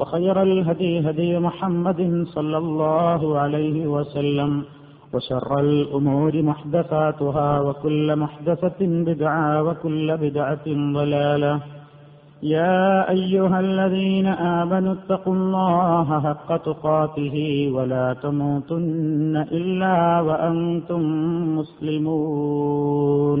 وخير الهدي هدي محمد صلى الله عليه وسلم وشر الأمور محدثاتها وكل محدثة بدعة وكل بدعة ضلالة. يا أيها الذين آمنوا اتقوا الله حق تقاته ولا تموتن إلا وأنتم مسلمون.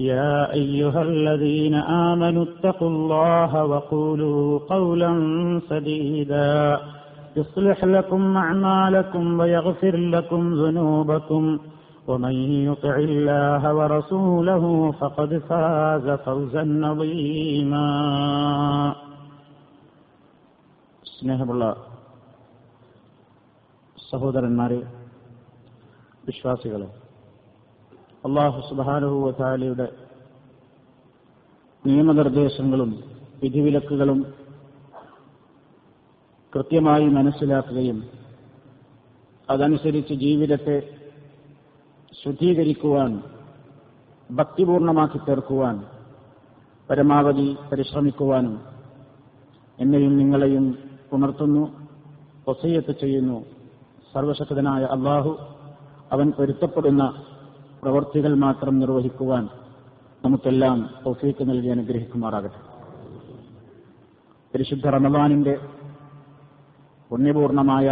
يا أيها الذين آمنوا اتقوا الله وقولوا قولا سديدا يصلح لكم أعمالكم ويغفر لكم ذنوبكم ومن يطع الله ورسوله فقد فاز فوزا عظيما സ്നേഹമുള്ള സഹോദരന്മാരെ വിശ്വാസികളെ അള്ളാഹു സുബാനുഭവത്താലയുടെ നിയമനിർദ്ദേശങ്ങളും വിധിവിലക്കുകളും കൃത്യമായി മനസ്സിലാക്കുകയും അതനുസരിച്ച് ജീവിതത്തെ ശുദ്ധീകരിക്കുവാൻ ഭക്തിപൂർണമാക്കി തീർക്കുവാൻ പരമാവധി പരിശ്രമിക്കുവാനും എന്നെയും നിങ്ങളെയും ഉണർത്തുന്നു ഒസയ്യത്ത് ചെയ്യുന്നു. സർവശക്തനായ അള്ളാഹു അവൻ പൊരുത്തപ്പെടുന്ന പ്രവർത്തികൾ മാത്രം നിർവഹിക്കുവാൻ നമുക്കെല്ലാം തൗഫീക്ക് നൽകി അനുഗ്രഹിക്കുമാറാകട്ടെ. പരിശുദ്ധ റമദാനിന്റെ പുണ്യപൂർണമായ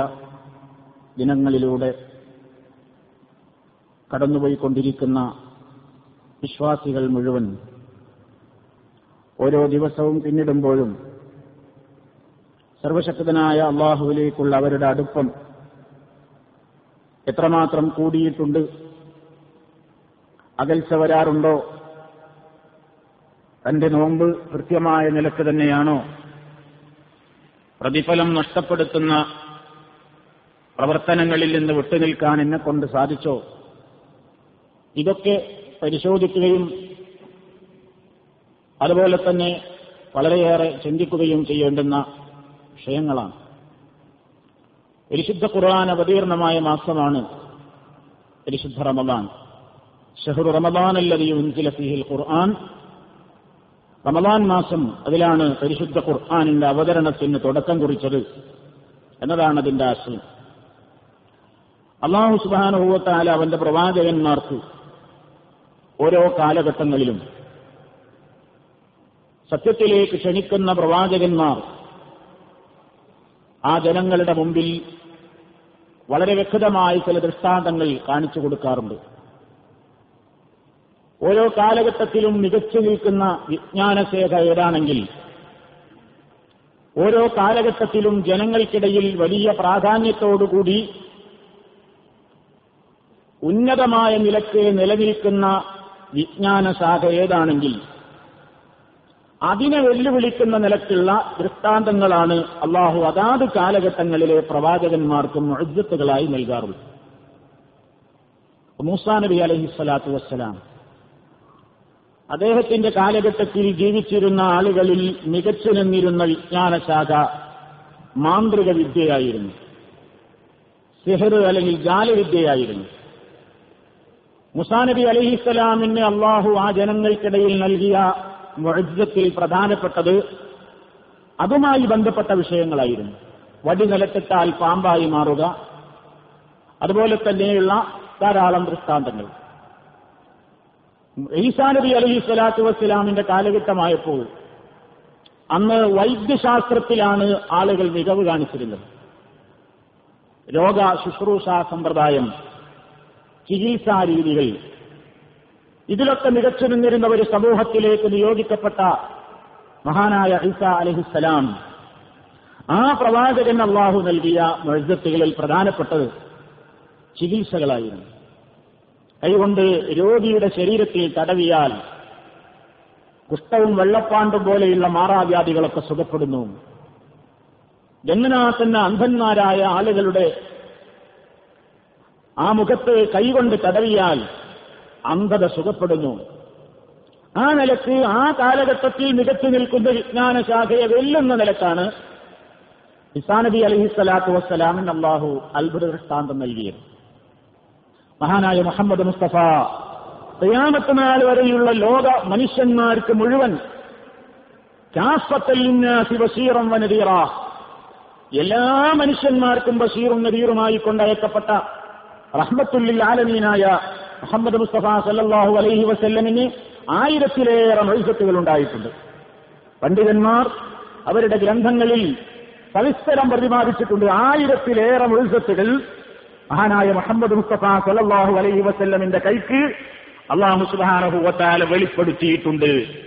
ദിനങ്ങളിലൂടെ കടന്നുപോയിക്കൊണ്ടിരിക്കുന്ന വിശ്വാസികൾ മുഴുവൻ ഓരോ ദിവസവും പിന്നിടുമ്പോഴും സർവശക്തനായ അള്ളാഹുവിലേക്കുള്ള അവരുടെ അടുപ്പം എത്രമാത്രം കൂടിയിട്ടുണ്ട് അകൽച്ച വരാറുണ്ടോ? തന്റെ നോമ്പ് കൃത്യമായ നിലയ്ക്ക് തന്നെയാണോ? പ്രതിഫലം നഷ്ടപ്പെടുത്തുന്ന പ്രവർത്തനങ്ങളിൽ നിന്ന് വിട്ടുനിൽക്കാൻ എന്നെ കൊണ്ട് സാധിച്ചോ? ഇതൊക്കെ പരിശോധിക്കുകയും അതുപോലെ തന്നെ വളരെയേറെ ചിന്തിക്കുകയും ചെയ്യേണ്ടുന്ന വിഷയങ്ങളാണ്. പരിശുദ്ധ ഖുർആൻ അവതീർണമായ മാസമാണ്. പരിശുദ്ധ റമദാൻ. ഷഹറു റമദാൻ അല്ലതി ഉൻസില ഫീഹിൽ ഖുർആൻ. റമദാൻ മാസം അതിലാണ് പരിശുദ്ധ ഖുർആാനിന്റെ അവതരണത്തിന് തുടക്കം കുറിച്ചത് എന്നതാണ് അതിന്റെ ആശയം. അള്ളാഹു സുബാനുഭവത്താല അവന്റെ പ്രവാചകന്മാർക്ക് ഓരോ കാലഘട്ടങ്ങളിലും സത്യത്തിലേക്ക് ക്ഷണിക്കുന്ന പ്രവാചകന്മാർ ആ ജനങ്ങളുടെ മുമ്പിൽ വളരെ വ്യക്തമായി ചില ദൃഷ്ടാന്തങ്ങൾ കാണിച്ചു കൊടുക്കാറുണ്ട്. ഓരോ കാലഘട്ടത്തിലും മികച്ചു നിൽക്കുന്ന വിജ്ഞാനശേഖ ഏതാണെങ്കിൽ ഓരോ കാലഘട്ടത്തിലും ജനങ്ങൾക്കിടയിൽ വലിയ പ്രാധാന്യത്തോടുകൂടി ഉന്നതമായ നിലയ്ക്ക് നിലനിൽക്കുന്ന വിജ്ഞാനശാഖ ഏതാണെങ്കിൽ അതിനെ വെല്ലുവിളിക്കുന്ന നിലക്കുള്ള ദൃഷ്ടാന്തങ്ങളാണ് അള്ളാഹു അതാത് കാലഘട്ടങ്ങളിലെ പ്രവാചകന്മാർക്കും മുഴുത്തുകളായി നൽകാറുള്ളത്. മൂസാ നബി അലഹിസ്വലാത്തു വസ്സലാം അദ്ദേഹത്തിന്റെ കാലഘട്ടത്തിൽ ജീവിച്ചിരുന്ന ആളുകളിൽ മികച്ചു നിന്നിരുന്ന വിജ്ഞാനശാഖ മാന്ത്രിക വിദ്യയായിരുന്നു. സിഹർ അല്ലെങ്കിൽ ജാലവിദ്യയായിരുന്നു. മുസാനബി അലഹിസ്സലാമിന് അള്ളാഹു ആ ജനങ്ങൾക്കിടയിൽ നൽകിയ മുഴത്തിൽ പ്രധാനപ്പെട്ടത് അതുമായി ബന്ധപ്പെട്ട വിഷയങ്ങളായിരുന്നു. വടി നിലത്തിട്ടാൽ പാമ്പായി മാറുക അതുപോലെ തന്നെയുള്ള ധാരാളം ദൃഷ്ടാന്തങ്ങൾ. ഈസാ നബി അലഹി സ്വലാത്തു വസ്സലാമിന്റെ കാലഘട്ടമായപ്പോൾ അന്ന് വൈദ്യശാസ്ത്രത്തിലാണ് ആളുകൾ മികവ് കാണിച്ചിരുന്നത്. രോഗ ശുശ്രൂഷ സമ്പ്രദായം ചികിത്സാ രീതികൾ ഇതിലൊക്കെ മികച്ചു നിന്നിരുന്ന ഒരു സമൂഹത്തിലേക്ക് നിയോഗിക്കപ്പെട്ട മഹാനായ ഈസ അലഹിസ്സലാം ആ പ്രവാചകൻ അള്ളാഹു നൽകിയ മഴത്തുകളിൽ പ്രധാനപ്പെട്ടത് ചികിത്സകളായിരുന്നു. കൈകൊണ്ട് രോഗിയുടെ ശരീരത്തിൽ തടവിയാൽ കുഷ്ഠവും വെള്ളപ്പാണ്ടും പോലെയുള്ള മാറാവ്യാധികളൊക്കെ സുഖപ്പെടുന്നു. ജന്മനാ തന്നെ അന്ധന്മാരായ ആളുകളുടെ ആ മുഖത്ത് കൈകൊണ്ട് തടവിയാൽ അന്ധത സുഖപ്പെടുന്നു. ആ നിലയ്ക്ക് ആ കാലഘട്ടത്തിൽ മികച്ചു നിൽക്കുന്ന വിജ്ഞാനശാഖയെ വെല്ലുന്ന നിലക്കാണ് ഇസാനബി അലഹിസ്വലാത്തു വസ്സലാമിന് അള്ളാഹു അത്ഭുത ദൃഷ്ടാന്തം നൽകിയത്. മഹാനായ മുഹമ്മദ് മുസ്തഫ തയ്യാമത്തനാൾ വരെയുള്ള ലോക മനുഷ്യന്മാർക്ക് മുഴുവൻ ബഷീറം എല്ലാ മനുഷ്യന്മാർക്കും ബഷീറും നദീറുമായി കൊണ്ടയക്കപ്പെട്ട റഹ്മത്തുല്ലിൽ ആലമീനായ മുഹമ്മദ് മുസ്തഫ സല്ലാഹു അലൈഹി വസല്ലമിന് ആയിരത്തിലേറെ മത്സത്തുകൾ ഉണ്ടായിട്ടുണ്ട്. പണ്ഡിതന്മാർ അവരുടെ ഗ്രന്ഥങ്ങളിൽ സവിസ്തരം പ്രതിപാദിച്ചിട്ടുണ്ട് ആയിരത്തിലേറെ മുഴുസത്തുകൾ മഹാനായ മുഹമ്മദ് മുസ്തഫ സലല്ലാഹു അലൈഹി വസല്ലമിന്റെ കൈക്ക് അള്ളാഹു സുബാനഹുവത്താല വെളിപ്പെടുത്തിയിട്ടുണ്ട്.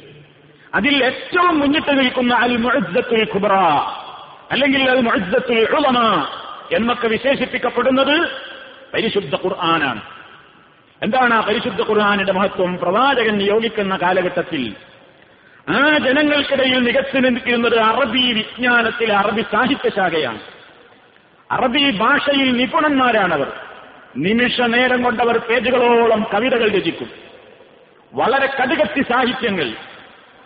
അതിൽ ഏറ്റവും മുന്നിട്ട് നിൽക്കുന്ന അൽ മുഴത്തുൽ ഖുബറ അല്ലെങ്കിൽ അൽ മുഴത്തുൽ ഉളമ എന്നൊക്കെ വിശേഷിപ്പിക്കപ്പെടുന്നത് പരിശുദ്ധ ഖുർആനാണ്. എന്താണ് ആ പരിശുദ്ധ ഖുർആാനിന്റെ മഹത്വം? പ്രവാചകൻ നിയോഗിക്കുന്ന കാലഘട്ടത്തിൽ ആ ജനങ്ങൾക്കിടയിൽ മികച്ചു നിൽക്കുന്നത് അറബി വിജ്ഞാനത്തിലെ അറബി സാഹിത്യശാഖയാണ് അറബി ഭാഷയിൽ നിപുണന്മാരാണവർ. നിമിഷ നേരം കൊണ്ടവർ പേജുകളോളം കവിതകൾ രചിക്കും. വളരെ കടുകത്തി സാഹിത്യങ്ങൾ.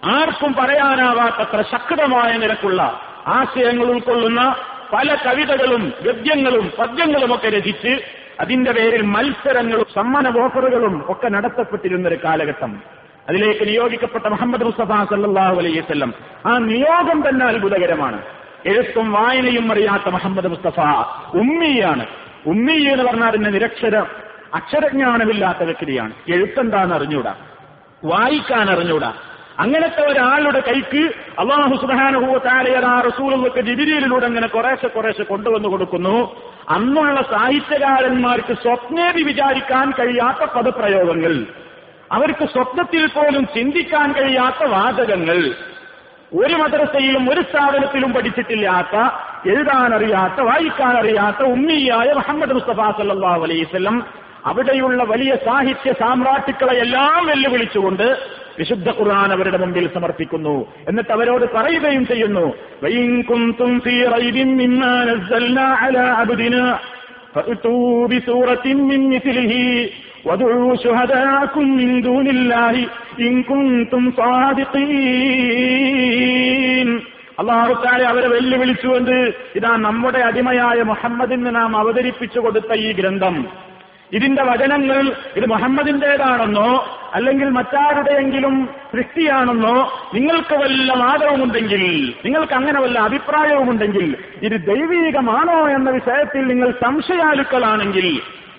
ആർക്കും പറയാനാവാത്തത്ര ശക്തമായ നിരക്കുള്ള ആശയങ്ങൾ ഉൾക്കൊള്ളുന്ന പല കവിതകളും ഗദ്യങ്ങളും പദ്യങ്ങളും ഒക്കെ രചിച്ച് അതിന്റെ പേരിൽ മത്സരങ്ങളും സമ്മാന ഓഫറുകളും ഒക്കെ നടത്തപ്പെട്ടിരുന്ന ഒരു കാലഘട്ടം. അതിലേക്ക് നിയോഗിക്കപ്പെട്ട മുഹമ്മദ് മുസ്തഫ സല്ലാഹു അലൈവല്ലം ആ നിയോഗം തന്നെ അത്ഭുതകരമാണ്. എഴുത്തും വായനയും അറിയാത്ത മുഹമ്മദ് മുസ്തഫ ഉമ്മിയാണ്. ഉമ്മി എന്ന് പറഞ്ഞാൽ അതിന്റെ നിരക്ഷര അക്ഷരജ്ഞാനമില്ലാത്ത വ്യക്തിയാണ്. എഴുത്തെന്താന്ന് അറിഞ്ഞൂടാ? വായിക്കാൻ അറിഞ്ഞൂടാ? അങ്ങനത്തെ ഒരാളുടെ കൈക്ക് അള്ളാഹു സുബാനുഭൂത്താലയതാ ജിബിരിയിലൂടെ അങ്ങനെ കുറേശ്ശെ കുറേശ്ശെ കൊണ്ടുവന്നു കൊടുക്കുന്നു. അന്നുള്ള സാഹിത്യകാരന്മാർക്ക് സ്വപ്നേതി വിചാരിക്കാൻ കഴിയാത്ത പദപ്രയോഗങ്ങൾ. അവർക്ക് സ്വപ്നത്തിൽ പോലും ചിന്തിക്കാൻ കഴിയാത്ത വാചകങ്ങൾ. ഒരു മദ്രസയിലും ഒരു സ്ഥാപനത്തിലും പഠിച്ചിട്ടില്ലാത്ത എഴുതാനറിയാത്ത വായിക്കാനറിയാത്ത ഉമ്മിയായ മുഹമ്മദ് മുസ്തഫ സല്ലാ അലൈവല്ലം അവിടെയുള്ള വലിയ സാഹിത്യ സാമ്രാട്ടുക്കളെയെല്ലാം വെല്ലുവിളിച്ചുകൊണ്ട് വിശുദ്ധ ഖുർആൻ അവരുടെ മുമ്പിൽ സമർപ്പിക്കുന്നു. എന്നിട്ട് അവരോട് പറയുകയും ചെയ്യുന്നു وادعوا شهداءكم من دون الله إن كنتم صادقين അള്ളാഹു താഴെ അവരെ വെല്ലുവിളിച്ചുകൊണ്ട് ഇതാ നമ്മുടെ അടിമയായ മുഹമ്മദിന് നാം അവതരിപ്പിച്ചു കൊടുത്ത ഈ ഗ്രന്ഥം ഇതിന്റെ വചനങ്ങൾ ഇത് മുഹമ്മദിന്റേതാണെന്നോ അല്ലെങ്കിൽ മറ്റാരുടെയെങ്കിലും സൃഷ്ടിയാണെന്നോ നിങ്ങൾക്ക് വല്ല വാദവുമുണ്ടെങ്കിൽ നിങ്ങൾക്ക് അങ്ങനെ വല്ല അഭിപ്രായവുമുണ്ടെങ്കിൽ ഇത് ദൈവീകമാണോ എന്ന വിഷയത്തിൽ നിങ്ങൾ സംശയാലുക്കളാണെങ്കിൽ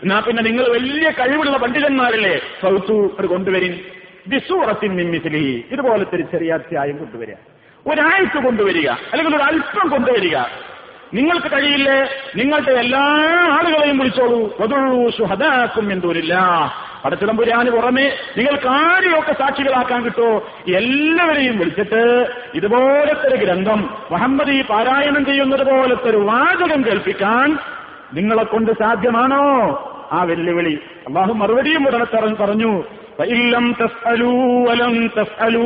എന്നാ പിന്നെ നിങ്ങൾ വലിയ കഴിവുള്ള പണ്ഡിതന്മാരല്ലേ സൗത്തു അത് കൊണ്ടുവരിൻ. ദിസൂറത്തിൻ നിമ്മിസിലി ഇതുപോലത്തെ ഒരു ചെറിയ അധ്യായം കൊണ്ടുവരിക. ഒരാഴ്ച കൊണ്ടുവരിക. അല്ലെങ്കിൽ ഒരു അല്പം കൊണ്ടുവരിക. നിങ്ങൾക്ക് കഴിയില്ലേ? നിങ്ങളുടെ എല്ലാ ആളുകളെയും വിളിച്ചോളൂ. വതുള്ളൂ സുഹദാക്കും എന്തൂരില്ല പടച്ചിടമ്പുരാന് പുറമെ നിങ്ങൾക്ക് ആരെയൊക്കെ സാക്ഷികളാക്കാൻ കിട്ടോ? എല്ലാവരെയും വിളിച്ചിട്ട് ഇതുപോലത്തെ ഒരു ഗ്രന്ഥം മുഹമ്മദ് ഈ പാരായണം ചെയ്യുന്നത് പോലത്തെ ഒരു വാചകം കേൾപ്പിക്കാൻ നിങ്ങളെ കൊണ്ട് സാധ്യമാണോ? ആ വെല്ലുവിളി. അള്ളാഹു മറുപടിയും ഉടനെ പറഞ്ഞു "ഫഇല്ലം തസ്അലൂ വലം തസ്അലൂ."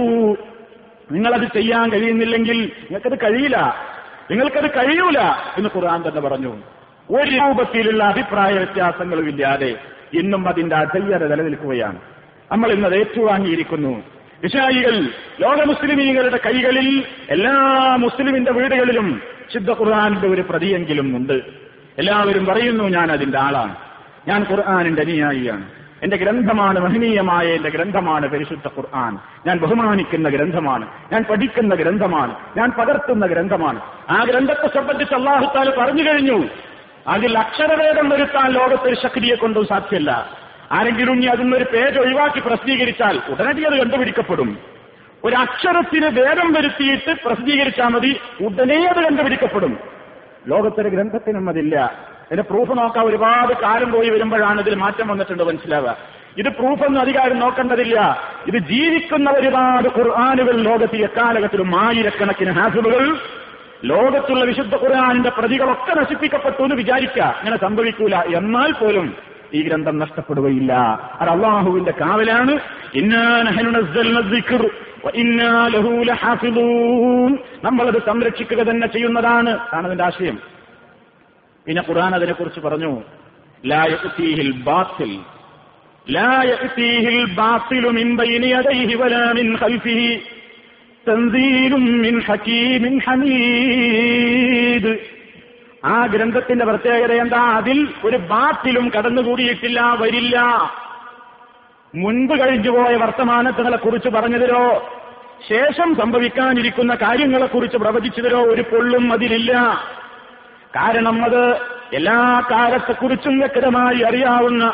നിങ്ങളത് ചെയ്യാൻ കഴിയുന്നില്ലെങ്കിൽ നിങ്ങൾക്കത് കഴിയില്ല. നിങ്ങൾക്കത് കഴിയൂല എന്ന് ഖുർആൻ തന്നെ പറഞ്ഞു. ഒരു രൂപത്തിലുള്ള അഭിപ്രായ വ്യത്യാസങ്ങളും ഇല്ലാതെ ഇന്നും അതിന്റെ അധയ്യത നിലനിൽക്കുകയാണ്. നമ്മൾ ഇന്നത് ഏറ്റുവാങ്ങിയിരിക്കുന്നു. വിഷായികൾ ലോക മുസ്ലിമീങ്ങളുടെ കൈകളിൽ എല്ലാ മുസ്ലിമിന്റെ വീടുകളിലും ശുദ്ധ ഖുർആാനിന്റെ ഒരു പ്രതിയെങ്കിലും ഉണ്ട്. എല്ലാവരും പറയുന്നു ഞാൻ അതിന്റെ ആളാണ്. ഞാൻ ഖുർആാനിന്റെ അനുയായിയാണ്. എന്റെ ഗ്രന്ഥമാണ് മഹനീയമായ എന്റെ ഗ്രന്ഥമാണ് പരിശുദ്ധ ഖുർആൻ. ഞാൻ ബഹുമാനിക്കുന്ന ഗ്രന്ഥമാണ് ഞാൻ പഠിക്കുന്ന ഗ്രന്ഥമാണ് ഞാൻ പകർത്തുന്ന ഗ്രന്ഥമാണ്. ആ ഗ്രന്ഥത്തെ സംബന്ധിച്ച് അള്ളാഹുത്താൽ പറഞ്ഞു കഴിഞ്ഞു. അതിൽ അക്ഷരവേദം വരുത്താൻ ലോകത്തൊരു ശക്തിയെ കൊണ്ടും സാധ്യമല്ല. ആരെങ്കിലും ഇനി അതിന്നൊരു പേര് ഒഴിവാക്കി പ്രസിദ്ധീകരിച്ചാൽ ഉടനടി അത് കണ്ടുപിടിക്കപ്പെടും. ഒരു അക്ഷരത്തിന് വേദം വരുത്തിയിട്ട് പ്രസിദ്ധീകരിച്ചാൽ മതി ഉടനെ അത് കണ്ടുപിടിക്കപ്പെടും. ലോകത്തൊരു ഗ്രന്ഥത്തിനും അതില്ല. അതിന്റെ പ്രൂഫ് നോക്കാൻ ഒരുപാട് കാലം പോയി വരുമ്പോഴാണ് ഇതിൽ മാറ്റം വന്നിട്ടുണ്ട് മനസ്സിലാവുക ഇത് പ്രൂഫൊന്നും അധികാരം നോക്കേണ്ടതില്ല. ഇത് ജീവിക്കുന്ന ഒരുപാട് ഖുർആാനുകൾ ലോകത്തിൽ എക്കാലഘട്ടത്തിലും ആയിരക്കണക്കിന് ഹാസുബുകൾ ലോകത്തുള്ള വിശുദ്ധ ഖുർആാനിന്റെ പ്രതികളൊക്കെ നശിപ്പിക്കപ്പെട്ടു എന്ന് വിചാരിക്കുക അങ്ങനെ സംഭവിക്കൂല. എന്നാൽ പോലും ഈ ഗ്രന്ഥം നഷ്ടപ്പെടുകയില്ല. അത് അള്ളാഹുവിന്റെ കാവലാണ്. നമ്മളത് സംരക്ഷിക്കുക തന്നെ ചെയ്യുന്നതാണ്. ആണ് അതിന്റെ ആശയം. പിന്നെ ഖുർആൻ അതിനെക്കുറിച്ച് പറഞ്ഞു ബാത്തിൽ ആ ഗ്രന്ഥത്തിന്റെ പ്രത്യേകത എന്താ? അതിൽ ഒരു ബാത്തിലും കടന്നുകൂടിയിട്ടില്ല വരില്ല. മുൻപ് കഴിഞ്ഞുപോയ വർത്തമാനത്തുകളെ കുറിച്ച് പറഞ്ഞതിലോ ശേഷം സംഭവിക്കാനിരിക്കുന്ന കാര്യങ്ങളെക്കുറിച്ച് പ്രവചിച്ചതിലോ ഒരു പൊള്ളും അതിലില്ല. കാരണം അത് എല്ലാ കാലത്തെക്കുറിച്ചും വ്യക്തമായി അറിയാവുന്ന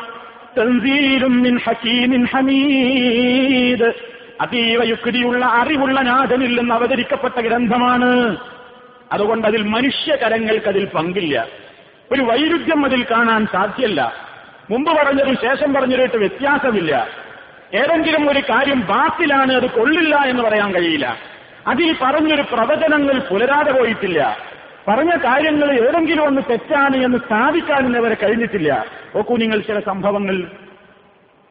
തൻസീലും മിൻ ഹമീദ്. അതീവ യുക്തിയുള്ള അറിവുള്ള നാഥനിൽ നിന്ന് അവതരിക്കപ്പെട്ട ഗ്രന്ഥമാണ്. അതുകൊണ്ട് അതിൽ മനുഷ്യകരങ്ങൾക്ക് അതിൽ പങ്കില്ല. ഒരു വൈരുദ്ധ്യം അതിൽ കാണാൻ സാധ്യല്ല. മുമ്പ് പറഞ്ഞതും ശേഷം പറഞ്ഞതിട്ട് വ്യത്യാസമില്ല. ഏതെങ്കിലും ഒരു കാര്യം ബാത്തിലാണ് അത് കൊള്ളില്ല എന്ന് പറയാൻ കഴിയില്ല. അതിൽ പറഞ്ഞൊരു പ്രവചനങ്ങൾ പുലരാതെ പോയിട്ടില്ല. പറഞ്ഞ കാര്യങ്ങൾ ഏതെങ്കിലും ഒന്ന് തെറ്റാണ് എന്ന് സ്ഥാപിക്കാനും അവരെ കഴിഞ്ഞിട്ടില്ല. നോക്കൂ നിങ്ങൾ ചില സംഭവങ്ങൾ.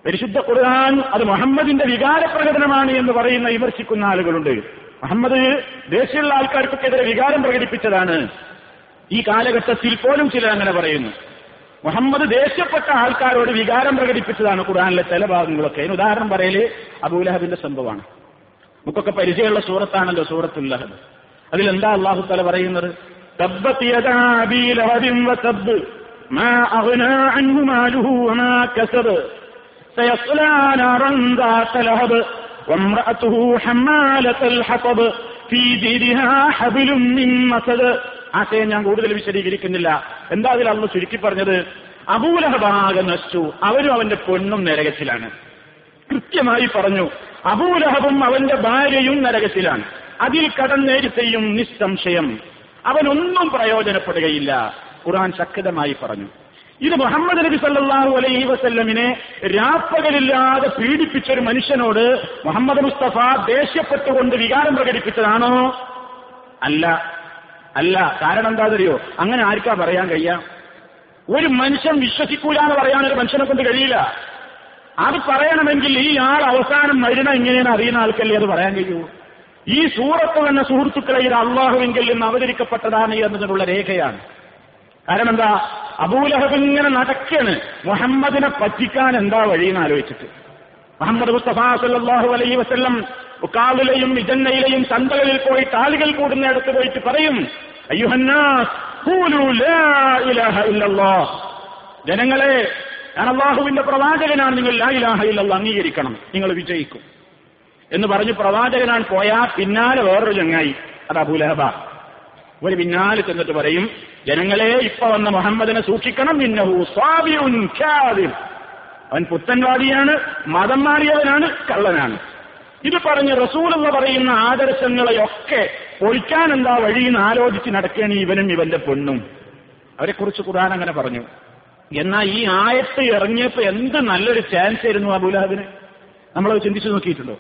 പരിശുദ്ധ ഖുർആൻ അത് മുഹമ്മദിന്റെ വികാരപ്രകടനമാണ് എന്ന് പറയുന്ന വിമർശിക്കുന്ന ആളുകളുണ്ട്. മുഹമ്മദ് ദേശീയമുള്ള ആൾക്കാർക്കൊക്കെതിരെ വികാരം പ്രകടിപ്പിച്ചതാണ്. ഈ കാലഘട്ടത്തിൽ പോലും ചിലർ അങ്ങനെ പറയുന്നു. മുഹമ്മദ് ദേഷ്യപ്പെട്ട ആൾക്കാരോട് വികാരം പ്രകടിപ്പിച്ചതാണ് ഖുർആനിലെ ചില ഭാഗങ്ങളൊക്കെ. അതിന് ഉദാഹരണം പറയൽ അബൂലഹബിന്റെ സംഭവമാണ്. നമുക്കൊക്കെ പരിചയമുള്ള സൂറത്താണല്ലോ സൂറത്തുല്ലഹബ് അതിലെന്താ അള്ളാഹു തല പറയുന്നത്? ആശയം ഞാൻ കൂടുതൽ വിശദീകരിക്കുന്നില്ല. എന്താ അതിൽ അന്ന് ചുരുക്കി പറഞ്ഞത്? അബൂലഹബാകെ നശിച്ചു. അവരും അവന്റെ പെണ്ണും നരകത്തിലാണ്. കൃത്യമായി പറഞ്ഞു. അബൂലഹബും അവന്റെ ഭാര്യയും നരകത്തിലാണ്. അതിൽ കടന്നേരുത്തെയും നിസ്സംശയം. അവനൊന്നും പ്രയോജനപ്പെടുകയില്ല. ഖുർആൻ ശക്തമായി പറഞ്ഞു. ഇത് മുഹമ്മദ് നബി സല്ലാഹു അലൈഹി വസല്ലമിനെ രാപ്പകലില്ലാതെ പീഡിപ്പിച്ച ഒരു മനുഷ്യനോട് മുഹമ്മദ് മുസ്തഫ ദേഷ്യപ്പെട്ടുകൊണ്ട് വികാരം പ്രകടിപ്പിച്ചതാണോ? അല്ല. അല്ല. കാരണം എന്താ അറിയോ അങ്ങനെ ആർക്കാ പറയാൻ കഴിയാ? ഒരു മനുഷ്യൻ വിശ്വസിക്കൂല എന്ന് പറയാൻ ഒരു മനുഷ്യനെ കൊണ്ട് കഴിയില്ല. അത് പറയണമെങ്കിൽ ഈ ആൾ അവസാനം മരുന്ന എങ്ങനെയാണ് അറിയുന്ന ആൾക്കല്ലേ അത് പറയാൻ കഴിയൂ? ഈ സൂറത്ത് തന്നെ സുഹൃത്തുക്കളെ ഇത് അള്ളാഹുവിങ്കിൽ നിന്ന് അവതരിക്കപ്പെട്ടതാണ് എന്നതിനുള്ള രേഖയാണ്. കാരണം എന്താ? അബൂലഹബ് ഇങ്ങനെ നടക്കാണ്. മുഹമ്മദിനെ പറ്റിക്കാൻ എന്താ വഴി എന്ന് ആലോചിച്ചിട്ട്. മുഹമ്മദ് മുസ്തഫ അലൈഹി വസല്ലം ഉക്കാലിലെയും ഇജന്നയിലെയും ചന്തകളിൽ പോയിട്ട് ആളുകൾ കൂടുന്നിടത്ത് പോയിട്ട് പറയും ജനങ്ങളെ ഞാൻ അള്ളാഹുവിന്റെ പ്രവാചകനാണ് നിങ്ങൾ ലാ ഇലാഹ ഇല്ലല്ലാഹ് അംഗീകരിക്കണം. നിങ്ങൾ വിജയിക്കും. എന്ന് പറഞ്ഞു പ്രവാചകനാണ് പോയാൽ പിന്നാലെ വേറൊരു ചങ്ങായി അത് അബുലഹബ. ഒരു പിന്നാലെ ചെന്നിട്ട് പറയും ജനങ്ങളെ ഇപ്പൊ വന്ന മുഹമ്മദിനെ സൂക്ഷിക്കണം ഇന്നഹു സ്വാബിയുൻ അവൻ പുത്തൻവാദിയാണ് മതം മാറിയവനാണ് കള്ളനാണ്. ഇത് പറഞ്ഞ് റസൂൽ എന്ന് പറയുന്ന ആദർശങ്ങളെയൊക്കെ പൊളിക്കാൻ എന്താ വഴിയെന്ന് ആലോചിച്ച് നടക്കുകയാണ് ഇവനും ഇവന്റെ പെണ്ണും അവരെക്കുറിച്ച് ഖുർആൻ അങ്ങനെ പറഞ്ഞു. എന്നാൽ ഈ ആയത്ത് ഇറങ്ങിയപ്പോ എന്ത് നല്ലൊരു ചാൻസ് ആയിരുന്നു അബുലഹബിന്? നമ്മളത് ചിന്തിച്ചു നോക്കിയിട്ടുണ്ടോ?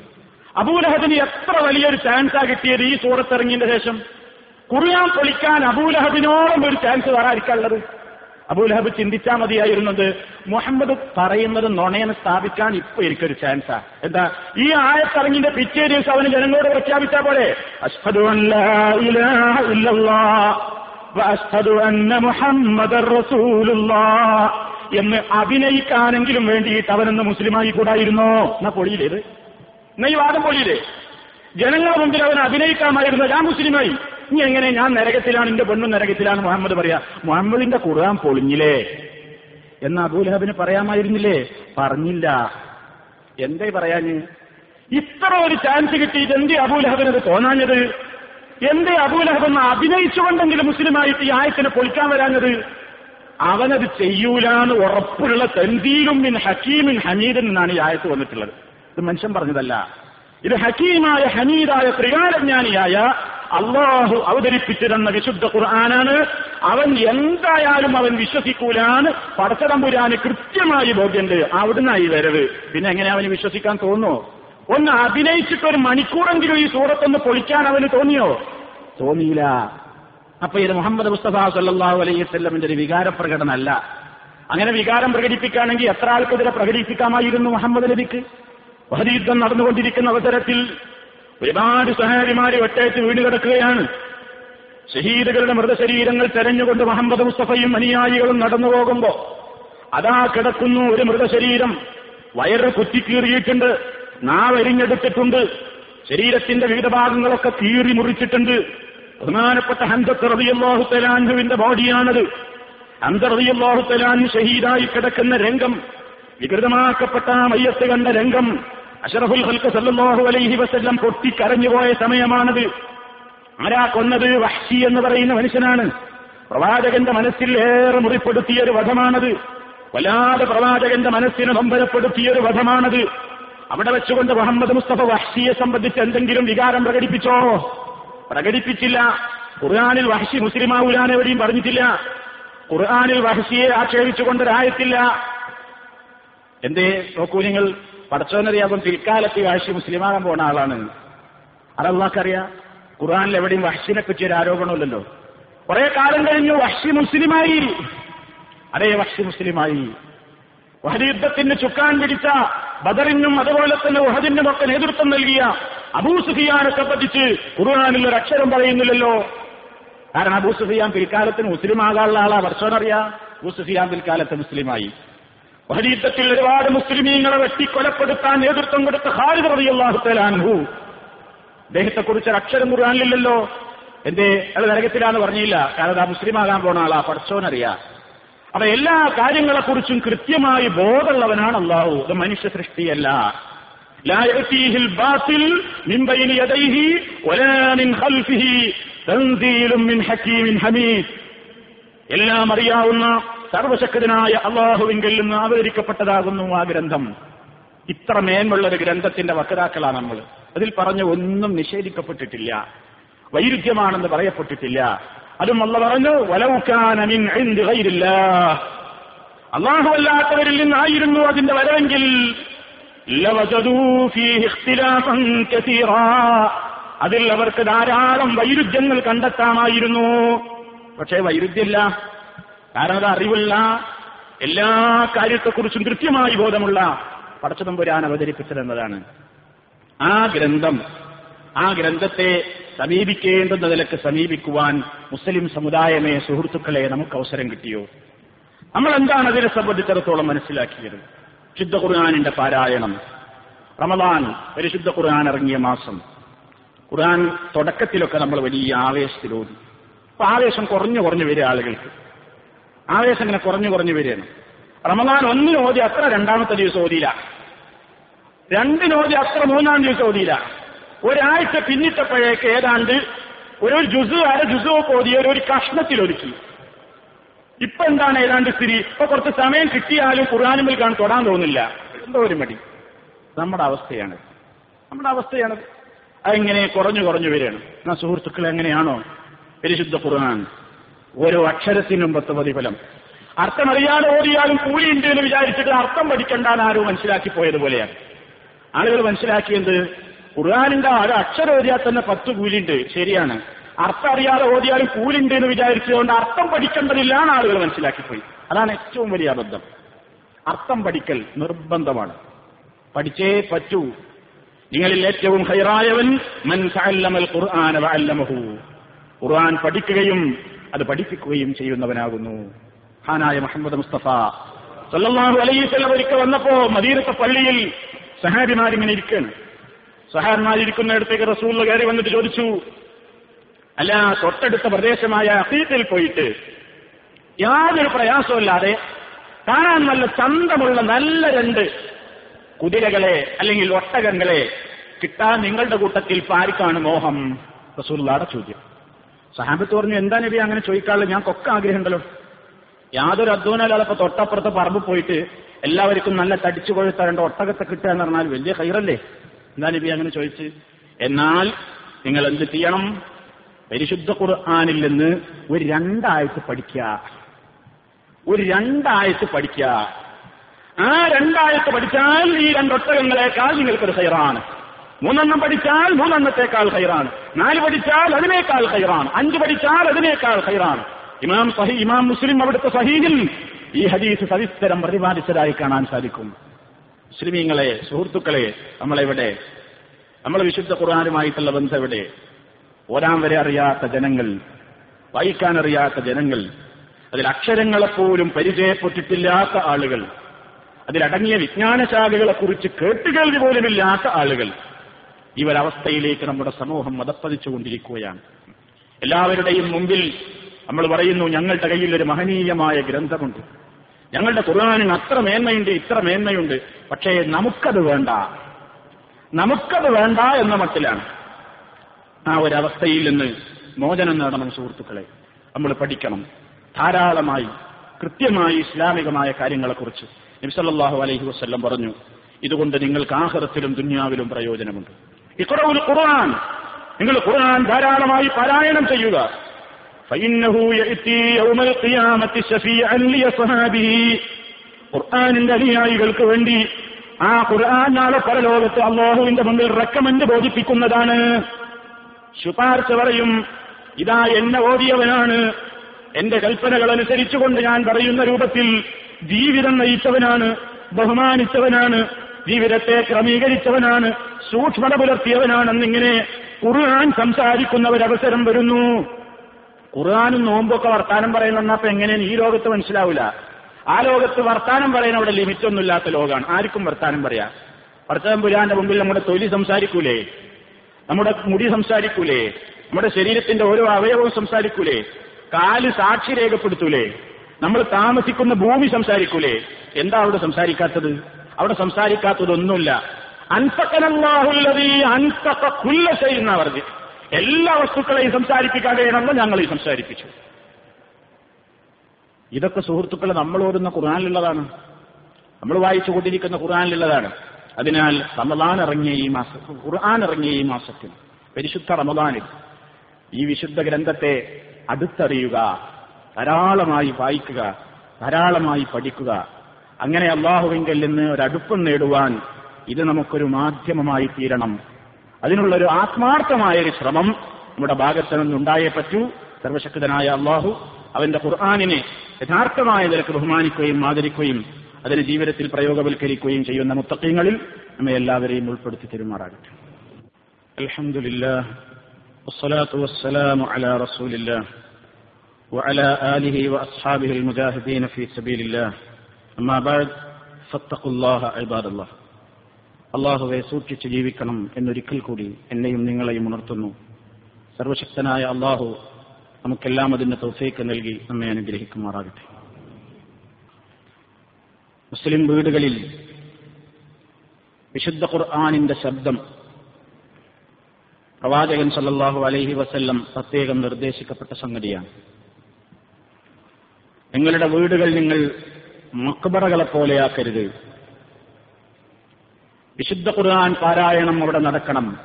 അബൂലഹബിന് എത്ര വലിയൊരു ചാൻസാ കിട്ടിയത് ഈ സൂറത്ത് ഇറങ്ങിയതിന്റെ ശേഷം? കുറിയാൻ പൊളിക്കാൻ അബൂലഹബിനോളം ഒരു ചാൻസ് വരാതിരിക്കാനുള്ളത്? അബൂലഹബ് ചിന്തിച്ചാൽ മതിയായിരുന്നത് മുഹമ്മദ് പറയുന്നത് നുണയെന്ന് സ്ഥാപിക്കാൻ ഇപ്പൊ എനിക്കൊരു ചാൻസാ. എന്താ ഈ ആയത്തിറങ്ങിന്റെ പിറ്റേ ദിവസം അവന് ജനങ്ങളോട് പ്രഖ്യാപിച്ച പോലെ എന്ന് അഭിനയിക്കാനെങ്കിലും വേണ്ടിയിട്ട് അവനൊന്ന് മുസ്ലിമായി കൂടായിരുന്നോ എന്നാ പൊളിയില്ലേ ഇത് ഈ വാദം പൊളിയില്ലേ? ജനങ്ങളുടെ മുമ്പിൽ അവൻ അഭിനയിക്കാമായിരുന്നു ഞാൻ മുസ്ലിമായി നീ എങ്ങനെ ഞാൻ നരകത്തിലാണ് എന്റെ പെണ്ണും നരകത്തിലാണ് മുഹമ്മദ് പറയാ? മുഹമ്മദിന്റെ കുറാൻ പൊളിഞ്ഞില്ലേ? എന്ന് അബൂലഹബിന് പറയാമായിരുന്നില്ലേ? പറഞ്ഞില്ല. എന്തേ പറയാന് ഇത്ര ഒരു ചാൻസ് കിട്ടിയിട്ട് എന്തേ അബൂലഹബിനത് തോന്നാഞ്ഞത്? എന്തേ അബൂലഹബ് എന്ന് അഭിനയിച്ചുകൊണ്ടെങ്കിലും മുസ്ലിമായിട്ട് ഈ ആയത്തിനെ പൊളിക്കാൻ വരാഞ്ഞത്? അവനത് ചെയ്യൂലാന്ന് ഉറപ്പുള്ള തൻസീലും മിൻ ഹക്കീമിൻ ഹനീദൻ എന്നാണ് ഈ ആയത്ത് വന്നിട്ടുള്ളത്. ഇത് മനുഷ്യൻ പറഞ്ഞതല്ല. ഇത് ഹക്കീമായ ഹമീദായ ത്രികാലജ്ഞാനിയായ അള്ളാഹു അവതരിപ്പിച്ചിരുന്ന വിശുദ്ധ ഖുർആനാണ്. അവൻ എന്തായാലും അവൻ വിശ്വസിക്കൂലാണ്. പടച്ചതമ്പുരാന് കൃത്യമായി ബോധ്യമുണ്ട്. അവിടുന്നായി വരവ്. പിന്നെ എങ്ങനെ അവന് വിശ്വസിക്കാൻ തോന്നുന്നു? ഒന്ന് അഭിനയിച്ചിട്ട് ഒരു മണിക്കൂറെങ്കിലും ഈ സൂറത്തൊന്ന് പൊളിക്കാൻ അവന് തോന്നിയോ? തോന്നിയില്ല. അപ്പൊ ഇത് മുഹമ്മദ് മുസ്തഫ സല്ലാഹു അലൈഹി സ്വല്ലമിന്റെ ഒരു വികാര പ്രകടനമല്ല അങ്ങനെ വികാരം പ്രകടിപ്പിക്കുകയാണെങ്കിൽ എത്ര ആൾക്കെതിരെ പ്രകടിപ്പിക്കാമായിരുന്നു മുഹമ്മദ് നബിക്ക്? വഹദ് യുദ്ധം നടന്നുകൊണ്ടിരിക്കുന്ന അവസരത്തിൽ ഒരുപാട് സഹാരിമാരെ ഒറ്റയച്ച് വീട് കിടക്കുകയാണ്. ഷഹീദുകളുടെ മൃതശരീരങ്ങൾ തെരഞ്ഞുകൊണ്ട് മുഹമ്മദ് മുസ്തഫയും അനുയായികളും നടന്നു പോകുമ്പോ അതാ കിടക്കുന്നു ഒരു മൃതശരീരം. വയറ് കുത്തിക്കീറിയിട്ടുണ്ട് നാവരിഞ്ഞെടുത്തിട്ടുണ്ട് ശരീരത്തിന്റെ വിവിധ ഭാഗങ്ങളൊക്കെ കീറി മുറിച്ചിട്ടുണ്ട്. ബഹുമാനപ്പെട്ട ഹന്തറിയം ലോഹുത്തലാൻഹുവിന്റെ തലാൻഹുവിന്റെ ബോഡിയാണത്. ഹന്തറിയം ലോഹുത്തലാൻഹു തലാൻ ഷഹീദായി കിടക്കുന്ന രംഗം വികൃതമാക്കപ്പെട്ട മയ്യത്ത് കണ്ട രംഗം അഷറഫുൽ ഹൽക്ക് സല്ലാഹു അലൈഹി വസ്ല്ലം പൊട്ടിക്കരഞ്ഞുപോയ സമയമാണത്. ആരാ കൊന്നത്? വഹ്ഷി എന്ന് പറയുന്ന മനുഷ്യനാണ്. പ്രവാചകന്റെ മനസ്സിൽ ഏറെ മുറിപ്പെടുത്തിയ ഒരു വധമാണത്. വല്ലാതെ പ്രവാചകന്റെ മനസ്സിനെ നൊമ്പരപ്പെടുത്തിയ ഒരു വധമാണത്. അവിടെ വെച്ചുകൊണ്ട് മുഹമ്മദ് മുസ്തഫ വഹ്ഷിയെ സംബന്ധിച്ച് എന്തെങ്കിലും വികാരം പ്രകടിപ്പിച്ചോ? പ്രകടിപ്പിച്ചില്ല. ഖുർആാനിൽ വഹ്ഷി എവിടെയും പറഞ്ഞിട്ടില്ല. ഖുർആാനിൽ വഹ്ഷിയെ ആക്ഷേപിച്ചുകൊണ്ടൊരായത്തില്ല എന്തേ? നോക്കൂ നിങ്ങൾ. പടച്ചോനറിയാകും പിൽക്കാലത്ത് വാശി മുസ്ലിമാകാൻ പോണ ആളാണ്. അതല്ലാക്കറിയാം ഖുർആാനിൽ എവിടെയും വഹ്ഷിനെ പറ്റി ഒരു ആരോപണമില്ലല്ലോ. കുറെ കാലം കഴിഞ്ഞു വഹ്ഷി മുസ്ലിമായി. അതേ വഹ്ഷി മുസ്ലിമായി. വഹദ് യുദ്ധത്തിന് ചുക്കാൻ പിടിച്ച ബദറിനും അതുപോലെ തന്നെ വഹദിനും ഒക്കെ നേതൃത്വം നൽകിയ അബൂ സുഫിയാനെ പറ്റിച്ച് ഖുർആാനിൽ ഒരു അക്ഷരം പറയുന്നില്ലല്ലോ. കാരണം അബൂ സുഫിയാൻ പിൽക്കാലത്തിന് മുസ്ലിം ആകാനുള്ള ആളാ. വർഷോനറിയാ അബൂ സുഫിയാൻ പിൽക്കാലത്ത് മുസ്ലിമായി. ഹരീത്തത്തിൽ ഒരുപാട് മുസ്ലിമീങ്ങളെ വെട്ടിക്കൊലപ്പെടുത്താൻ നേതൃത്വം കൊടുത്ത ഹാരിദ് റബിയുള്ളാഹു തലാൻഹു അദ്ദേഹത്തെ കുറിച്ച് അക്ഷരം കുറാനില്ലല്ലോ എന്റെ അയാൾ നരകത്തിലാന്ന് പറഞ്ഞില്ല. കാരണം ആ മുസ്ലിം ആകാൻ പോണ ആളാ. പഠിച്ചോനറിയാ. അപ്പൊ എല്ലാ കാര്യങ്ങളെക്കുറിച്ചും കൃത്യമായി ബോധമുള്ളവനാണ് അള്ളാഹു. ഇത് മനുഷ്യ സൃഷ്ടിയല്ല എല്ലാം അറിയാവുന്ന സർവശക്തനായ അള്ളാഹുവിങ്കിൽ നിന്ന് അവതരിക്കപ്പെട്ടതാകുന്നു ആ ഗ്രന്ഥം. ഇത്ര മേന്മുള്ള ഒരു ഗ്രന്ഥത്തിന്റെ വക്താക്കളാണ് നമ്മൾ. അതിൽ പറഞ്ഞ ഒന്നും നിഷേധിക്കപ്പെട്ടിട്ടില്ല. വൈരുദ്ധ്യമാണെന്ന് പറയപ്പെട്ടിട്ടില്ല. അതും അല്ല പറഞ്ഞു വലവുക്കാനമിൻ അള്ളാഹുവല്ലാത്തവരിൽ നിന്നായിരുന്നു അതിന്റെ വരവെങ്കിൽ. അതിൽ അവർക്ക് ധാരാളം വൈരുദ്ധ്യങ്ങൾ കണ്ടെത്താമായിരുന്നു. പക്ഷേ വൈരുദ്ധ്യമില്ല. കാരണം അത് അറിവുള്ള എല്ലാ കാര്യത്തെക്കുറിച്ചും കൃത്യമായി ബോധമുള്ള പടച്ചതമ്പുരാൻ അവതരിപ്പിച്ചതെന്നതാണ്. ആ ഗ്രന്ഥം ആ ഗ്രന്ഥത്തെ സമീപിക്കേണ്ടുന്ന നിലയ്ക്ക് സമീപിക്കുവാൻ മുസ്ലിം സമുദായമേ സുഹൃത്തുക്കളെ നമുക്ക് അവസരം കിട്ടിയോ? നമ്മൾ എന്താണ് അതിനെ സംബന്ധിച്ചിടത്തോളം മനസ്സിലാക്കിയത്? ശുദ്ധ ഖുർആാനിന്റെ പാരായണം. റമദാൻ പരിശുദ്ധ ഖുർആൻ ഇറങ്ങിയ മാസം. ഖുർആൻ തുടക്കത്തിലൊക്കെ നമ്മൾ വലിയ ആവേശത്തിലോതി അപ്പൊ ആവേശം കുറഞ്ഞു കുറഞ്ഞു വരിക ആളുകൾക്ക്. ആവേശം ഇങ്ങനെ കുറഞ്ഞു കുറഞ്ഞു വരികയാണ്. റമദാൻ ഒന്നിന് ഓതി അത്ര രണ്ടാമത്തെ ദിവസം ഓതിയില്ല. രണ്ടിനോതി അത്ര മൂന്നാം ദിവസം ഓതിയില്ല. ഒരാഴ്ച പിന്നിട്ടപ്പോഴേക്ക് ഏതാണ്ട് ഒരു ജുസു അര ജുസു ഓതിയ ഒരു കഷ്ണത്തിൽ ഒരുക്കി ഇപ്പൊ എന്താണ് ഏതാണ്ട് സ്ഥിതി? ഇപ്പൊ കുറച്ച് സമയം കിട്ടിയാലും ഖുർആാനുമ്പിൽ കാണാൻ തൊടാൻ തോന്നില്ല. എന്തോ ഒരു മടി. നമ്മുടെ അവസ്ഥയാണ്. നമ്മുടെ അവസ്ഥയാണ്. അതിങ്ങനെ കുറഞ്ഞു കുറഞ്ഞു വരികയാണ്. എന്നാ സുഹൃത്തുക്കൾ എങ്ങനെയാണോ? പരിശുദ്ധ ഖുർആൻ. ഓരോ അക്ഷരത്തിനും പത്ത് പ്രതിഫലം. അർത്ഥമറിയാതെ ഓടിയാലും കൂലിയുണ്ട് എന്ന് വിചാരിച്ചിട്ട് അർത്ഥം പഠിക്കണ്ടെന്ന് ആരും മനസ്സിലാക്കി പോയതുപോലെയാണ് ആളുകൾ മനസ്സിലാക്കിയത് ഖുർആാനിന്റെ ആ അക്ഷരം ഓതിയാൽ തന്നെ പത്ത് കൂലിയുണ്ട് ശരിയാണ്. അർത്ഥം അറിയാതെ ഓതിയാലും കൂലിണ്ട് എന്ന് വിചാരിച്ചതുകൊണ്ട് അർത്ഥം പഠിക്കേണ്ടതില്ല എന്ന് ആളുകൾ മനസ്സിലാക്കിപ്പോയി അതാണ് ഏറ്റവും വലിയ അബദ്ധം. അർത്ഥം പഠിക്കൽ നിർബന്ധമാണ്. പഠിച്ചേ പറ്റൂ. നിങ്ങളിൽ ഏറ്റവും ഹൈറായവൻ മൻ വഅല്ലമഹു. ഖുർആൻ പഠിക്കുകയും അത് പഠിപ്പിക്കുകയും ചെയ്യുന്നവനാകുന്നു. ഹാനായ മുഹമ്മദ് മുസ്തഫ സല്ലാഹു അലൈഹി വസല്ലം ഒരിക്കൽ വന്നപ്പോ മദീനത്തെ പള്ളിയിൽ സഹാബിമാരിങ്ങനെ ഇരിക്കുകയാണ് സഹാബിമാരിയ്ക്കുന്നിടത്തേക്ക് റസൂൽ കയറി വന്നിട്ട് ചോദിച്ചു അല്ല തൊട്ടടുത്ത പ്രദേശമായ അസീത്തിൽ പോയിട്ട് യാതൊരു പ്രയാസമില്ലാതെ കാണാൻ നല്ല ചന്തമുള്ള നല്ല രണ്ട് കുതിരകളെ അല്ലെങ്കിൽ ഒട്ടകങ്ങളെ കിട്ടാൻ നിങ്ങളുടെ കൂട്ടത്തിൽ പാരിക്കാണ് മോഹം. റസൂല്ലാടെ ചോദ്യം സഹാബത്ത് പറഞ്ഞു എന്താ നബി അങ്ങനെ ചോദിക്കാറുള്ളത്? ഞാൻ കൊക്ക ആഗ്രഹമുണ്ടല്ലോ. യാതൊരു അധ്വാനമല്ലാതെ ഇപ്പൊ തൊട്ടപ്പുറത്ത് പറമ്പ് പോയിട്ട് എല്ലാവർക്കും നല്ല തടിച്ചു കൊഴുത്ത രണ്ട് ഒട്ടകത്തെ കിട്ടുക എന്ന് പറഞ്ഞാൽ വലിയ കൈറല്ലേ എന്താ നബി അങ്ങനെ ചോദിച്ച്? എന്നാൽ നിങ്ങൾ എന്ത് ചെയ്യണം? പരിശുദ്ധ ഖുർആാനിൽ നിന്ന് ഒരു രണ്ടായത്ത് പഠിക്കുക. ഒരു രണ്ടായത്ത് പഠിക്കുക. ആ രണ്ടായത്ത് പഠിച്ചാൽ ഈ രണ്ടൊട്ടകങ്ങളെക്കാൾ നിങ്ങൾക്കൊരു ഹൈറാണ് മൂന്നെണ്ണം പഠിച്ചാൽ മൂന്നെണ്ണത്തേക്കാൾ ഹൈറാണ് നാല് പഠിച്ചാൽ അതിനേക്കാൾ ഹൈറാണ് അഞ്ച് പഠിച്ചാൽ അതിനേക്കാൾ ഹൈറാണ് ഇമാം സഹി ഇമാം മുസ്ലിം അവിടുത്തെ സഹീഹിൽ ഈ ഹദീസ് സവിസ്തരം പ്രതിപാദിച്ചതായി കാണാൻ സാധിക്കും. മുസ്ലിമീങ്ങളെ സുഹൃത്തുക്കളെ നമ്മളെവിടെ? നമ്മളെ വിശുദ്ധ ഖുർആാനുമായിട്ടുള്ള ബന്ധം എവിടെ ഓരാൻ വരെ അറിയാത്ത ജനങ്ങൾ വായിക്കാൻ അറിയാത്ത ജനങ്ങൾ അതിൽ അക്ഷരങ്ങളെപ്പോലും പരിചയപ്പെട്ടിട്ടില്ലാത്ത ആളുകൾ അതിലടങ്ങിയ വിജ്ഞാനശാഖകളെക്കുറിച്ച് കേട്ടുകേൾവി പോലുമില്ലാത്ത ആളുകൾ ഈ ഒരവസ്ഥയിലേക്ക് നമ്മുടെ സമൂഹം മതപ്പതിച്ചുകൊണ്ടിരിക്കുകയാണ്. എല്ലാവരുടെയും മുമ്പിൽ നമ്മൾ പറയുന്നു ഞങ്ങളുടെ കയ്യിൽ ഒരു മഹനീയമായ ഗ്രന്ഥമുണ്ട്. ഞങ്ങളുടെ ഖുർആാനിന് അത്ര മേന്മയുണ്ട് ഇത്ര മേന്മയുണ്ട്. പക്ഷേ നമുക്കത് വേണ്ട. നമുക്കത് വേണ്ട എന്ന മട്ടിലാണ് ആ ഒരവസ്ഥയിൽ നിന്ന് മോചനം നേടണം സുഹൃത്തുക്കളെ. നമ്മൾ പഠിക്കണം. ധാരാളമായി കൃത്യമായി ഇസ്ലാമികമായ കാര്യങ്ങളെക്കുറിച്ച് നബിസല്ലാഹു അലൈഹി വസ്ല്ലം പറഞ്ഞു. ഇതുകൊണ്ട് നിങ്ങൾക്ക് ആഹ്റത്തിലും ദുന്യാവിലും പ്രയോജനമുണ്ട്. ഇക്കുറവുൽ ഖുർആൻ. നിങ്ങൾ ഖുർആൻ ധാരാളമായി പാരായണം ചെയ്യുക. ഖുർആാനിന്റെ അനുയായികൾക്ക് വേണ്ടി ആ ഖുർആൻ നാളെ പരലോകത്ത് അള്ളാഹുവിന്റെ മുമ്പിൽ റെക്കമെന്റ് ബോധിപ്പിക്കുന്നതാണ്. ശുപാർശ പറയും ഇതാ എന്നെ ഓതിയവനാണ്. എന്റെ കൽപ്പനകൾ അനുസരിച്ചുകൊണ്ട് ഞാൻ പറയുന്ന രൂപത്തിൽ ജീവിതം നയിച്ചവനാണ് ബഹുമാനിച്ചവനാണ് ജീവിതത്തെ ക്രമീകരിച്ചവനാണ് സൂക്ഷ്മത പുലർത്തിയവനാണെന്നിങ്ങനെ ഖുർആൻ സംസാരിക്കുന്ന ഒരവസരം വരുന്നു. ഖുർആാനും നോമ്പൊക്കെ വർത്താനം പറയുന്ന അപ്പൊ എങ്ങനെയാണ് ഈ ലോകത്ത് മനസ്സിലാവില്ല ആ ലോകത്ത് വർത്താനം പറയുന്ന അവിടെ ലിമിറ്റൊന്നുമില്ലാത്ത ലോകമാണ് ആർക്കും വർത്താനം പറയാം. വർത്താനം പുരാന്റെ മുമ്പിൽ നമ്മുടെ തൊലി സംസാരിക്കൂലേ? നമ്മുടെ മുടി സംസാരിക്കൂലേ? നമ്മുടെ ശരീരത്തിന്റെ ഓരോ അവയവവും സംസാരിക്കൂലേ? കാൽ സാക്ഷി രേഖപ്പെടുത്തൂലേ? നമ്മൾ താമസിക്കുന്ന ഭൂമി സംസാരിക്കൂലേ? എന്താ അവിടെ സംസാരിക്കാത്തത്? അവിടെ സംസാരിക്കാത്തതൊന്നുമില്ല. അൻപക്കനല്ലാഹുല്ലതീ അൻപക്ക കുല്ല ചെയ്യുന്ന എല്ലാ വസ്തുക്കളെയും സംസാരിപ്പിക്കാൻ കഴിയണമെന്ന് ഞങ്ങൾ ഈ സംസാരിപ്പിച്ചു. ഇതൊക്കെ സുഹൃത്തുക്കളെ നമ്മൾ ഓടുന്ന ഖുർആാനിലുള്ളതാണ്. നമ്മൾ വായിച്ചു കൊണ്ടിരിക്കുന്ന ഖുർആാനിലുള്ളതാണ്. അതിനാൽ റമദാൻ ഇറങ്ങിയ ഈ മാസം ഖുർആൻ ഇറങ്ങിയ ഈ മാസത്തിൽ പരിശുദ്ധ റമദാനിൽ ഈ വിശുദ്ധ ഗ്രന്ഥത്തെ അടുത്തറിയുക ധാരാളമായി വായിക്കുക ധാരാളമായി പഠിക്കുക അങ്ങനെ അള്ളാഹുവിങ്കിൽ നിന്ന് ഒരടുപ്പം നേടുവാൻ ഇത് നമുക്കൊരു മാധ്യമമായി തീരണം അതിനുള്ളൊരു ആത്മാർത്ഥമായ ഒരു ശ്രമം നമ്മുടെ ഭാഗത്ത് നിന്നുണ്ടായേ പറ്റൂ സർവശക്തനായ അള്ളാഹു അവന്റെ ഖുർആാനിനെ യഥാർത്ഥമായ നിലക്ക് ബഹുമാനിക്കുകയും ആദരിക്കുകയും അതിന് ജീവിതത്തിൽ പ്രയോഗവൽക്കരിക്കുകയും ചെയ്യുന്ന മുത്തക്കീങ്ങളിൽ നമ്മെ എല്ലാവരെയും ഉൾപ്പെടുത്തി തെരുമാറാകട്ടെ അലഹമുല്ലാ والصلاة والسلام على رسول الله وعلى آله وأصحابه المجاهدين في سبيل الله അമ്മാ ബാഗ് സത്തഖുല്ലാഹ ഇബാദല്ലാ. അള്ളാഹുവെ സൂക്ഷിച്ച് ജീവിക്കണം എന്നൊരിക്കൽ കൂടി എന്നെയും നിങ്ങളെയും ഉണർത്തുന്നു. സർവശക്തനായ അള്ളാഹു നമുക്കെല്ലാം അതിന്റെ തൗഫീഖ് നൽകി നമ്മെ അനുഗ്രഹിക്കുമാറാകട്ടെ. മുസ്ലിം വീടുകളിൽ വിശുദ്ധ ഖുർആാനിന്റെ ശബ്ദം പ്രവാചകൻ സല്ലാഹു അലൈഹി വസല്ലം പ്രത്യേകം നിർദ്ദേശിക്കപ്പെട്ട സംഗതിയാണ്. നിങ്ങളുടെ വീടുകൾ നിങ്ങൾ മക്ബറകളെ പോലെയാക്കരുത്. വിശുദ്ധ ഖുർആൻ പാരായണം അവിടെ നടക്കണം.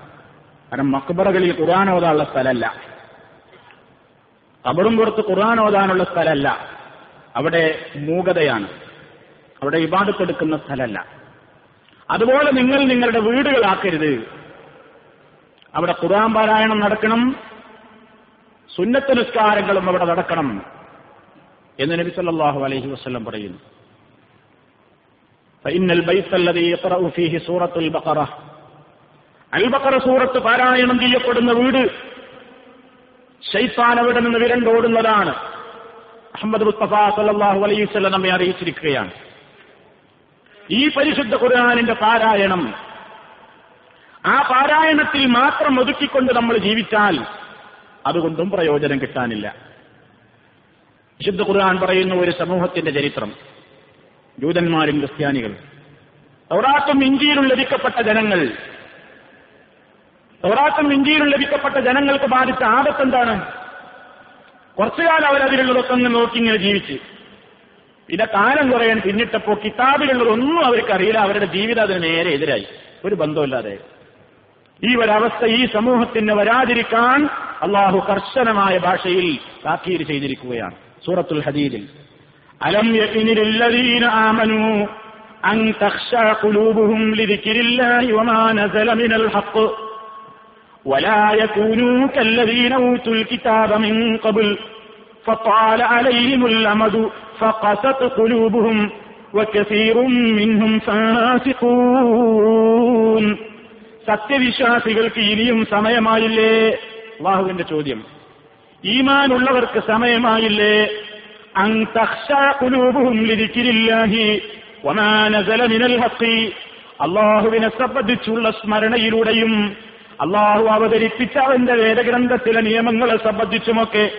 കാരണം മക്ബറകളിൽ ഖുർആൻ ഓതാനുള്ള സ്ഥലമല്ല. കബറും പുറത്ത് ഖുർആൻ ഓതാനുള്ള സ്ഥലമല്ല. അവിടെ മൂകതയാണ്. അവിടെ ഇബാദത്തെടുക്കുന്ന സ്ഥലമല്ല. അതുപോലെ നിങ്ങൾ നിങ്ങളുടെ വീടുകളാക്കരുത്. അവിടെ ഖുർആൻ പാരായണം നടക്കണം. സുന്നത്ത് നിസ്കാരങ്ങളും അവിടെ നടക്കണം. എന്ന് നബി സല്ലാഹു അലൈഹി വസ്ലം പറയുന്നു. അൽബക്കറ സൂറത്ത് പാരായണം ചെയ്യപ്പെടുന്ന വീട് ഷെയ്ത്താൻ അവിടെ നിന്ന് വിരണ്ടോടുന്നതാണ്. അഹമ്മദ് മുസ്തഫാഹു സല്ലാഹു നമ്മെ അറിയിച്ചിരിക്കുകയാണ്. ഈ പരിശുദ്ധ ഖുർആാനിന്റെ പാരായണം ആ പാരായണത്തിൽ മാത്രം ഒതുക്കിക്കൊണ്ട് നമ്മൾ ജീവിച്ചാൽ അതുകൊണ്ടും പ്രയോജനം കിട്ടാനില്ല. വിശുദ്ധ ഖുർആൻ പറയുന്ന ഒരു സമൂഹത്തിന്റെ ചരിത്രം. ജൂതന്മാരും ക്രിസ്ത്യാനികളും. തൗറാത്തും ഇന്ത്യയിലും ലഭിക്കപ്പെട്ട ജനങ്ങൾ തൗറാത്തും ഇന്ത്യയിലും ലഭിക്കപ്പെട്ട ജനങ്ങൾക്ക് ബാധിച്ച ആപത്ത് എന്താണ്? കുറച്ചുകാലം അവരതിലുള്ളതൊക്കെ ഒന്ന് നോക്കി ഇങ്ങനെ ജീവിച്ച്. പിന്നെ കാലം കുറയാൻ പിന്നിട്ടപ്പോ കിതാബിലുള്ളതൊന്നും അവർക്കറിയില്ല അവരുടെ ജീവിതം അതിന് നേരെ എതിരായി. ഒരു ബന്ധമില്ലാതെ ഈ ഒരവസ്ഥ ഈ സമൂഹത്തിന് വരാതിരിക്കാൻ അള്ളാഹു കർശനമായ ഭാഷയിൽ താക്കീര് ചെയ്തിരിക്കുകയാണ്. സൂറത്തുൽ ഹദീദിൽ അലം യഖിനില്ലദീന ആമനു അൻ തഖ്ശഅ ഖുലൂബുഹും ലിദിക്രില്ലാഹി വമാ നസല മിനൽ ഹഖ് ولا يكونوا كالذين أوتوا الكتاب من قبل فطال عليهم الأمد فقست قلوبهم وكثير منهم فاسقون സത്യവിശ്വാസികൾക്ക് ഇനിയും സമയമായില്ലേ അള്ളാഹുവിന്റെ ചോദ്യം ഈമാനുള്ളവർക്ക് സമയമായില്ലേ? അള്ളാഹുവിനെ സംബന്ധിച്ചുള്ള സ്മരണയിലൂടെയും അള്ളാഹു അവതരിപ്പിച്ച അവന്റെ വേദഗ്രന്ഥത്തിലെ നിയമങ്ങളെ സംബന്ധിച്ചുമൊക്കെ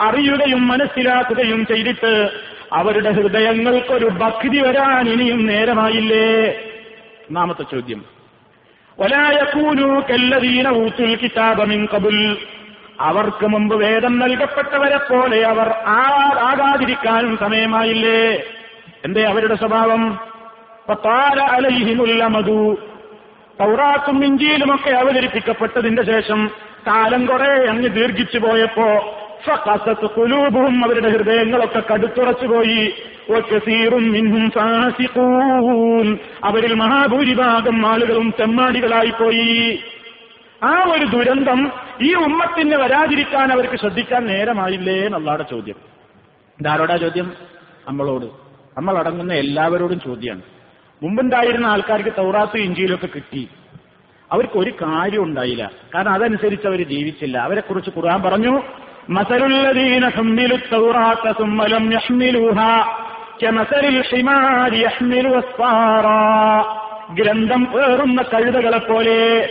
അറിയുകയും മനസ്സിലാക്കുകയും ചെയ്തിട്ട് അവരുടെ ഹൃദയങ്ങൾക്കൊരു ഭക്തി വരാൻ ഇനിയും നേരമായില്ലേ? ഒന്നാമത്തെ ചോദ്യം. ൂത്തുൽ കിതാബമിൻ കബുൽ അവർക്ക് മുമ്പ് വേദം നൽകപ്പെട്ടവരെ പോലെ അവർ ആകാതിരിക്കാനും സമയമായില്ലേ? എന്തേ അവരുടെ സ്വഭാവം? മധു തൗറാത്തും ഇഞ്ചിയിലുമൊക്കെ അവതരിപ്പിക്കപ്പെട്ടതിന്റെ ശേഷം കാലം കുറെ അങ്ങ് ദീർഘിച്ചു പോയപ്പോ കുലൂബും അവരുടെ ഹൃദയങ്ങളൊക്കെ കടുത്തുറച്ചു പോയി. അവരിൽ മഹാഭൂരിഭാഗം ആളുകളും തെമ്മാടികളായിപ്പോയി ആ ഒരു ദുരന്തം ഈ ഉമ്മത്തിന് വരാതിരിക്കാൻ അവർക്ക് ശ്രദ്ധിക്കാൻ നേരമായില്ലേ എന്നുള്ളതാണ് ചോദ്യം. ഇതാരോടാ ചോദ്യം? നമ്മളോട്. നമ്മൾ അടങ്ങുന്ന എല്ലാവരോടും ചോദ്യമാണ്. മുമ്പുണ്ടായിരുന്ന ആൾക്കാർക്ക് തൗറാത്ത് ഇഞ്ചിയിലൊക്കെ കിട്ടി. അവർക്ക് ഒരു കാര്യം ഉണ്ടായില്ല. കാരണം അതനുസരിച്ച് അവർ ജീവിച്ചില്ല. അവരെ കുറിച്ച് ഖുർആൻ പറഞ്ഞു യഹ്മിലു ഗ്രന്ഥം ഏറുന്ന കഴുതകളെ പോലെ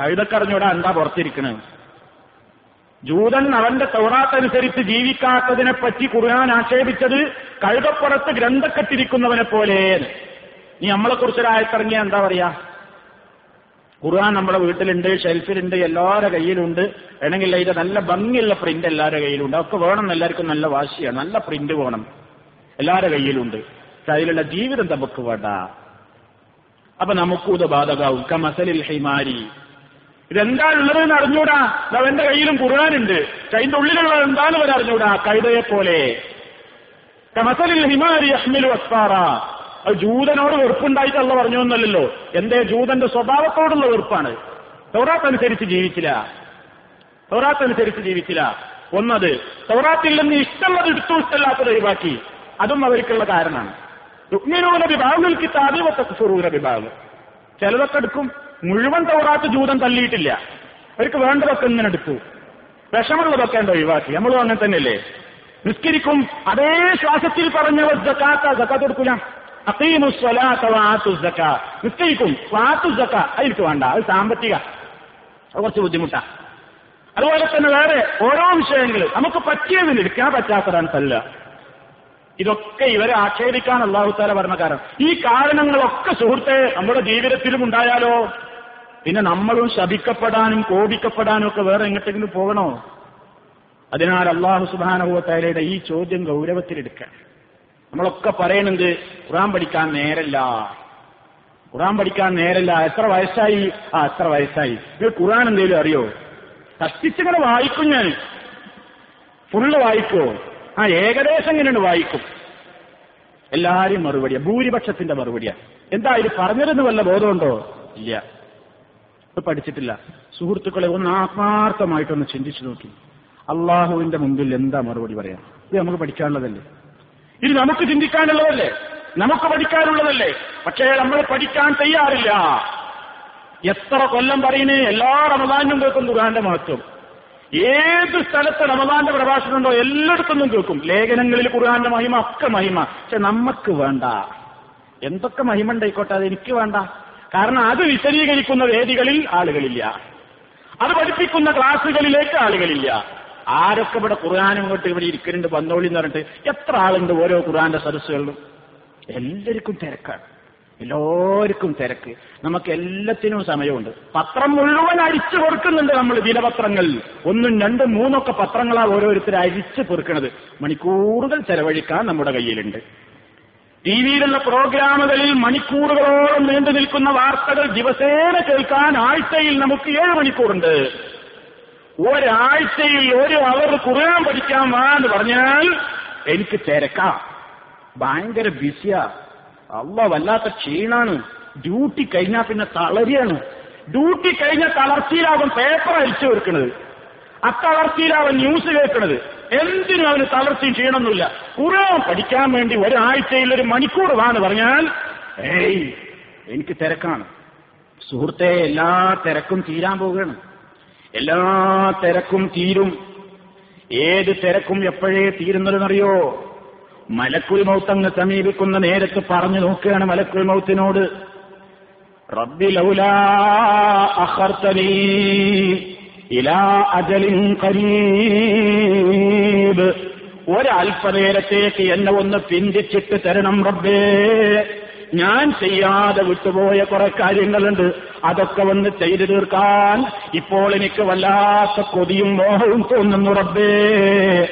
കഴുതക്കറിഞ്ഞൂടെ എന്താ പുറത്തിരിക്കണത് ജൂതൻ അവന്റെ തൗറാത്തനുസരിച്ച് ജീവിക്കാത്തതിനെ പറ്റി ഖുർആൻ ആക്ഷേപിച്ചത് കഴുതപ്പുറത്ത് ഗ്രന്ഥക്കെട്ടിരിക്കുന്നവനെ പോലെ നീ നമ്മളെ കുറിച്ചൊരായത്തിറങ്ങിയ എന്താ പറയാ? ഖുർആൻ നമ്മുടെ വീട്ടിലുണ്ട് ഷെൽഫിലുണ്ട് എല്ലാവരുടെ കയ്യിലുണ്ട്. വേണമെങ്കിൽ അതിന്റെ നല്ല ഭംഗിയുള്ള പ്രിന്റ് എല്ലാവരുടെ കയ്യിലുണ്ട്. അതൊക്കെ വേണം എല്ലാവർക്കും നല്ല വാശിയാണ്. നല്ല പ്രിന്റ് വേണം. എല്ലാവരുടെ കയ്യിലുണ്ട്. പക്ഷെ അതിലുള്ള ജീവിതം നമുക്ക് വേണ്ട. അപ്പൊ നമുക്കും ഇത് ബാധകാവും. കമസലിൽ ഹൈമാരി. ഇതെന്താണുള്ളത് എന്ന് അറിഞ്ഞൂടാ. അവന്റെ കയ്യിലും ഖുർആാനുണ്ട്. കൈന്റെ ഉള്ളിലുള്ളത് എന്താണെന്ന് അവർ അറിഞ്ഞൂടാ. കൈതയെ പോലെ കമസലിൽ ഹിമാരി അഹ്മിലു അസ്ഫാറ. അത് ജൂതനോട് വെറുപ്പുണ്ടായിട്ടല്ല പറഞ്ഞു എന്നല്ലല്ലോ എന്തേ? ജൂതന്റെ സ്വഭാവത്തോടുള്ള വെറുപ്പാണ്. തൗറാത്തനുസരിച്ച് ജീവിച്ചില്ല. തൗറാത്തനുസരിച്ച് ജീവിച്ചില്ല. ഒന്നത് തൗറാത്തിൽ നിന്ന് ഇഷ്ടമുള്ളത് എടുത്തു ഇഷ്ടമല്ലാത്തത് ഒഴിവാക്കി. അതും അവർക്കുള്ള കാരണമാണ്. രുക്മിനൂന വിഭാഗങ്ങൾ കിട്ടാതെ തക്ഫുറൂന വിഭാഗം ചിലതൊക്കെ എടുക്കും. മുഴുവൻ തൗറാത്ത് ജൂതൻ തള്ളിയിട്ടില്ല. അവർക്ക് വേണ്ടതൊക്കെ ഇങ്ങനെ എടുത്തു. വിഷമുള്ളതൊക്കെ എന്താ ഒഴിവാക്കി? നമ്മളും അങ്ങനെ തന്നെയല്ലേ? നിസ്കരിക്കും അതേ ശ്വാസത്തിൽ പറഞ്ഞ ജക്കാത്ത കൊടുക്കൂല. നിസ്കരിക്കും. അതിൽക്ക് വേണ്ട. അത് സാമ്പത്തിക. അത് കുറച്ച് ബുദ്ധിമുട്ടാ. അതുപോലെ തന്നെ വേറെ ഓരോ വിഷയങ്ങൾ നമുക്ക് പറ്റിയതിൽ എടുക്കാൻ പറ്റാത്തതാണ് തല്ല. ഇതൊക്കെ ഇവരെ ആക്ഷേപിക്കാൻ അള്ളാഹുത്താല പറഞ്ഞ കാരണം. ഈ കാരണങ്ങളൊക്കെ സുഹൃത്തെ നമ്മുടെ ജീവിതത്തിലും ഉണ്ടായാലോ? പിന്നെ നമ്മളും ശപിക്കപ്പെടാനും കോപിക്കപ്പെടാനും ഒക്കെ വേറെ എങ്ങോട്ടെങ്കിലും പോകണോ? അതിനാൽ അള്ളാഹു സുബാനഹുവത്തായാലയുടെ ഈ ചോദ്യം ഗൗരവത്തിലെടുക്കാൻ നമ്മളൊക്കെ പറയണത് ഖുറാൻ പഠിക്കാൻ നേരല്ല. ഖുറാൻ പഠിക്കാൻ നേരല്ല. എത്ര വയസ്സായി? ആ എത്ര വയസ്സായി? ഇത് ഖുറാൻ എന്തെങ്കിലും അറിയോ? കഷ്ടിച്ചിങ്ങനെ വായിക്കും ഞാൻ ഫുള്ള് വായിക്കോ? ആ ഏകദേശം ഇങ്ങനെയാണ് വായിക്കും. എല്ലാരും മറുപടിയാ. ഭൂരിപക്ഷത്തിന്റെ മറുപടിയാ. എന്താ ഇത് പറഞ്ഞതെന്ന് വല്ല ബോധമുണ്ടോ? ഇല്ല. പഠിച്ചിട്ടില്ല. സുഹൃത്തുക്കളെ ഒന്ന് ആത്മാർത്ഥമായിട്ടൊന്ന് ചിന്തിച്ചു നോക്കി. അള്ളാഹുവിന്റെ മുമ്പിൽ എന്താ മറുപടി പറയാം? ഇത് നമുക്ക് പഠിക്കാനുള്ളതല്ലേ? ഇത് നമുക്ക് ചിന്തിക്കാനുള്ളതല്ലേ? നമുക്ക് പഠിക്കാനുള്ളതല്ലേ? പക്ഷേ നമ്മൾ പഠിക്കാൻ തയ്യാറില്ല. എത്ര കൊല്ലം പറയുന്നേ എല്ലാ റമദാനും കേൾക്കും ഖുർആന്റെ മഹത്വം. ഏത് സ്ഥലത്ത് റമദാന്റെ പ്രഭാഷണം ഉണ്ടോ എല്ലായിടത്തുനിന്നും കേൾക്കും. ലേഖനങ്ങളിൽ ഖുർആന്റെ മഹിമ ഒക്കെ മഹിമ. പക്ഷെ നമുക്ക് വേണ്ട. എന്തൊക്കെ മഹിമ ഉണ്ടായിക്കോട്ടെ അത് എനിക്ക് വേണ്ട. കാരണം അത് വിശദീകരിക്കുന്ന വേദികളിൽ ആളുകളില്ല. അത് പഠിപ്പിക്കുന്ന ക്ലാസ്സുകളിലേക്ക് ആളുകളില്ല. ആരൊക്കെ ഇവിടെ ഖുർആാനും ഇങ്ങോട്ട് ഇവിടെ ഇരിക്കുന്നുണ്ട് വന്നോളി എന്ന് പറഞ്ഞിട്ട് എത്ര ആളുണ്ട് ഓരോ ഖുർആന്റെ സദസ്സുകളിലും? എല്ലാവർക്കും തിരക്കാണ്. എല്ലാവർക്കും തിരക്ക്. നമുക്ക് എല്ലാത്തിനും സമയമുണ്ട്. പത്രം മുഴുവൻ അരിച്ചു കൊടുക്കുന്നുണ്ട് നമ്മൾ ദിനപത്രങ്ങൾ. ഒന്നും രണ്ടും മൂന്നൊക്കെ പത്രങ്ങളാണ് ഓരോരുത്തർ അരിച്ചു പൊറുക്കണത്. മണിക്കൂറുകൾ ചെലവഴിക്കാൻ നമ്മുടെ കയ്യിലുണ്ട്. ടി വിയിലുള്ള പ്രോഗ്രാമുകളിൽ മണിക്കൂറുകളോളം നീണ്ടു നിൽക്കുന്ന വാർത്തകൾ ദിവസേന കേൾക്കാൻ ആഴ്ചയിൽ നമുക്ക് ഏഴ് മണിക്കൂറുണ്ട്. ഒരാഴ്ചയിൽ ഒരു അവർ ഖുർആൻ പഠിക്കാൻ വാ എന്ന് പറഞ്ഞാൽ എനിക്ക് തിരക്കാം. ഭയങ്കര ബിസിയാ. അവ വല്ലാത്ത ക്ഷീണാണ്. ഡ്യൂട്ടി കഴിഞ്ഞാൽ പിന്നെ തളരിയാണ്. ഡ്യൂട്ടി കഴിഞ്ഞ തളർച്ചയിലാകും പേപ്പർ അരിച്ചു വെക്കുന്നത് അത്തളർച്ചയിലാവും ന്യൂസ് കേൾക്കുന്നത് എന്തിനും അവന് തളർച്ചയും ക്ഷീണമൊന്നുമില്ല കുറേ പഠിക്കാൻ വേണ്ടി ഒരാഴ്ചയിൽ ഒരു മണിക്കൂർ വാന്ന് പറഞ്ഞാൽ ഏയ് എനിക്ക് തിരക്കാണ്. സുഹൃത്തെ എല്ലാ തിരക്കും തീരാൻ പോവുകയാണ്. എല്ലാ തിരക്കും തീരും. ഏത് തിരക്കും എപ്പോഴേ തീരുന്നതെന്നറിയോ? മലക്കുൽ മൗത്തങ്ങ് സമീപിക്കുന്ന നേരത്ത് പറഞ്ഞു നോക്കുകയാണ് മലക്കുൽ മൗത്തിനോട്. റബ്ബി ലൗലാ ഇലാ അജലിൻ ഖരീബ് ഒരല്പനേരത്തേക്ക് എന്നെ ഒന്ന് പിന്തിച്ചിട്ട് തരണം റബ്ബേ. ഞാൻ ചെയ്യാതെ വിട്ടുപോയ കുറെ കാര്യങ്ങളുണ്ട്. അതൊക്കെ വന്ന് ചെയ്തു തീർക്കാൻ ഇപ്പോൾ എനിക്ക് വല്ലാത്ത കൊതിയും മോഹവും തോന്നുന്നു റബ്ബേ.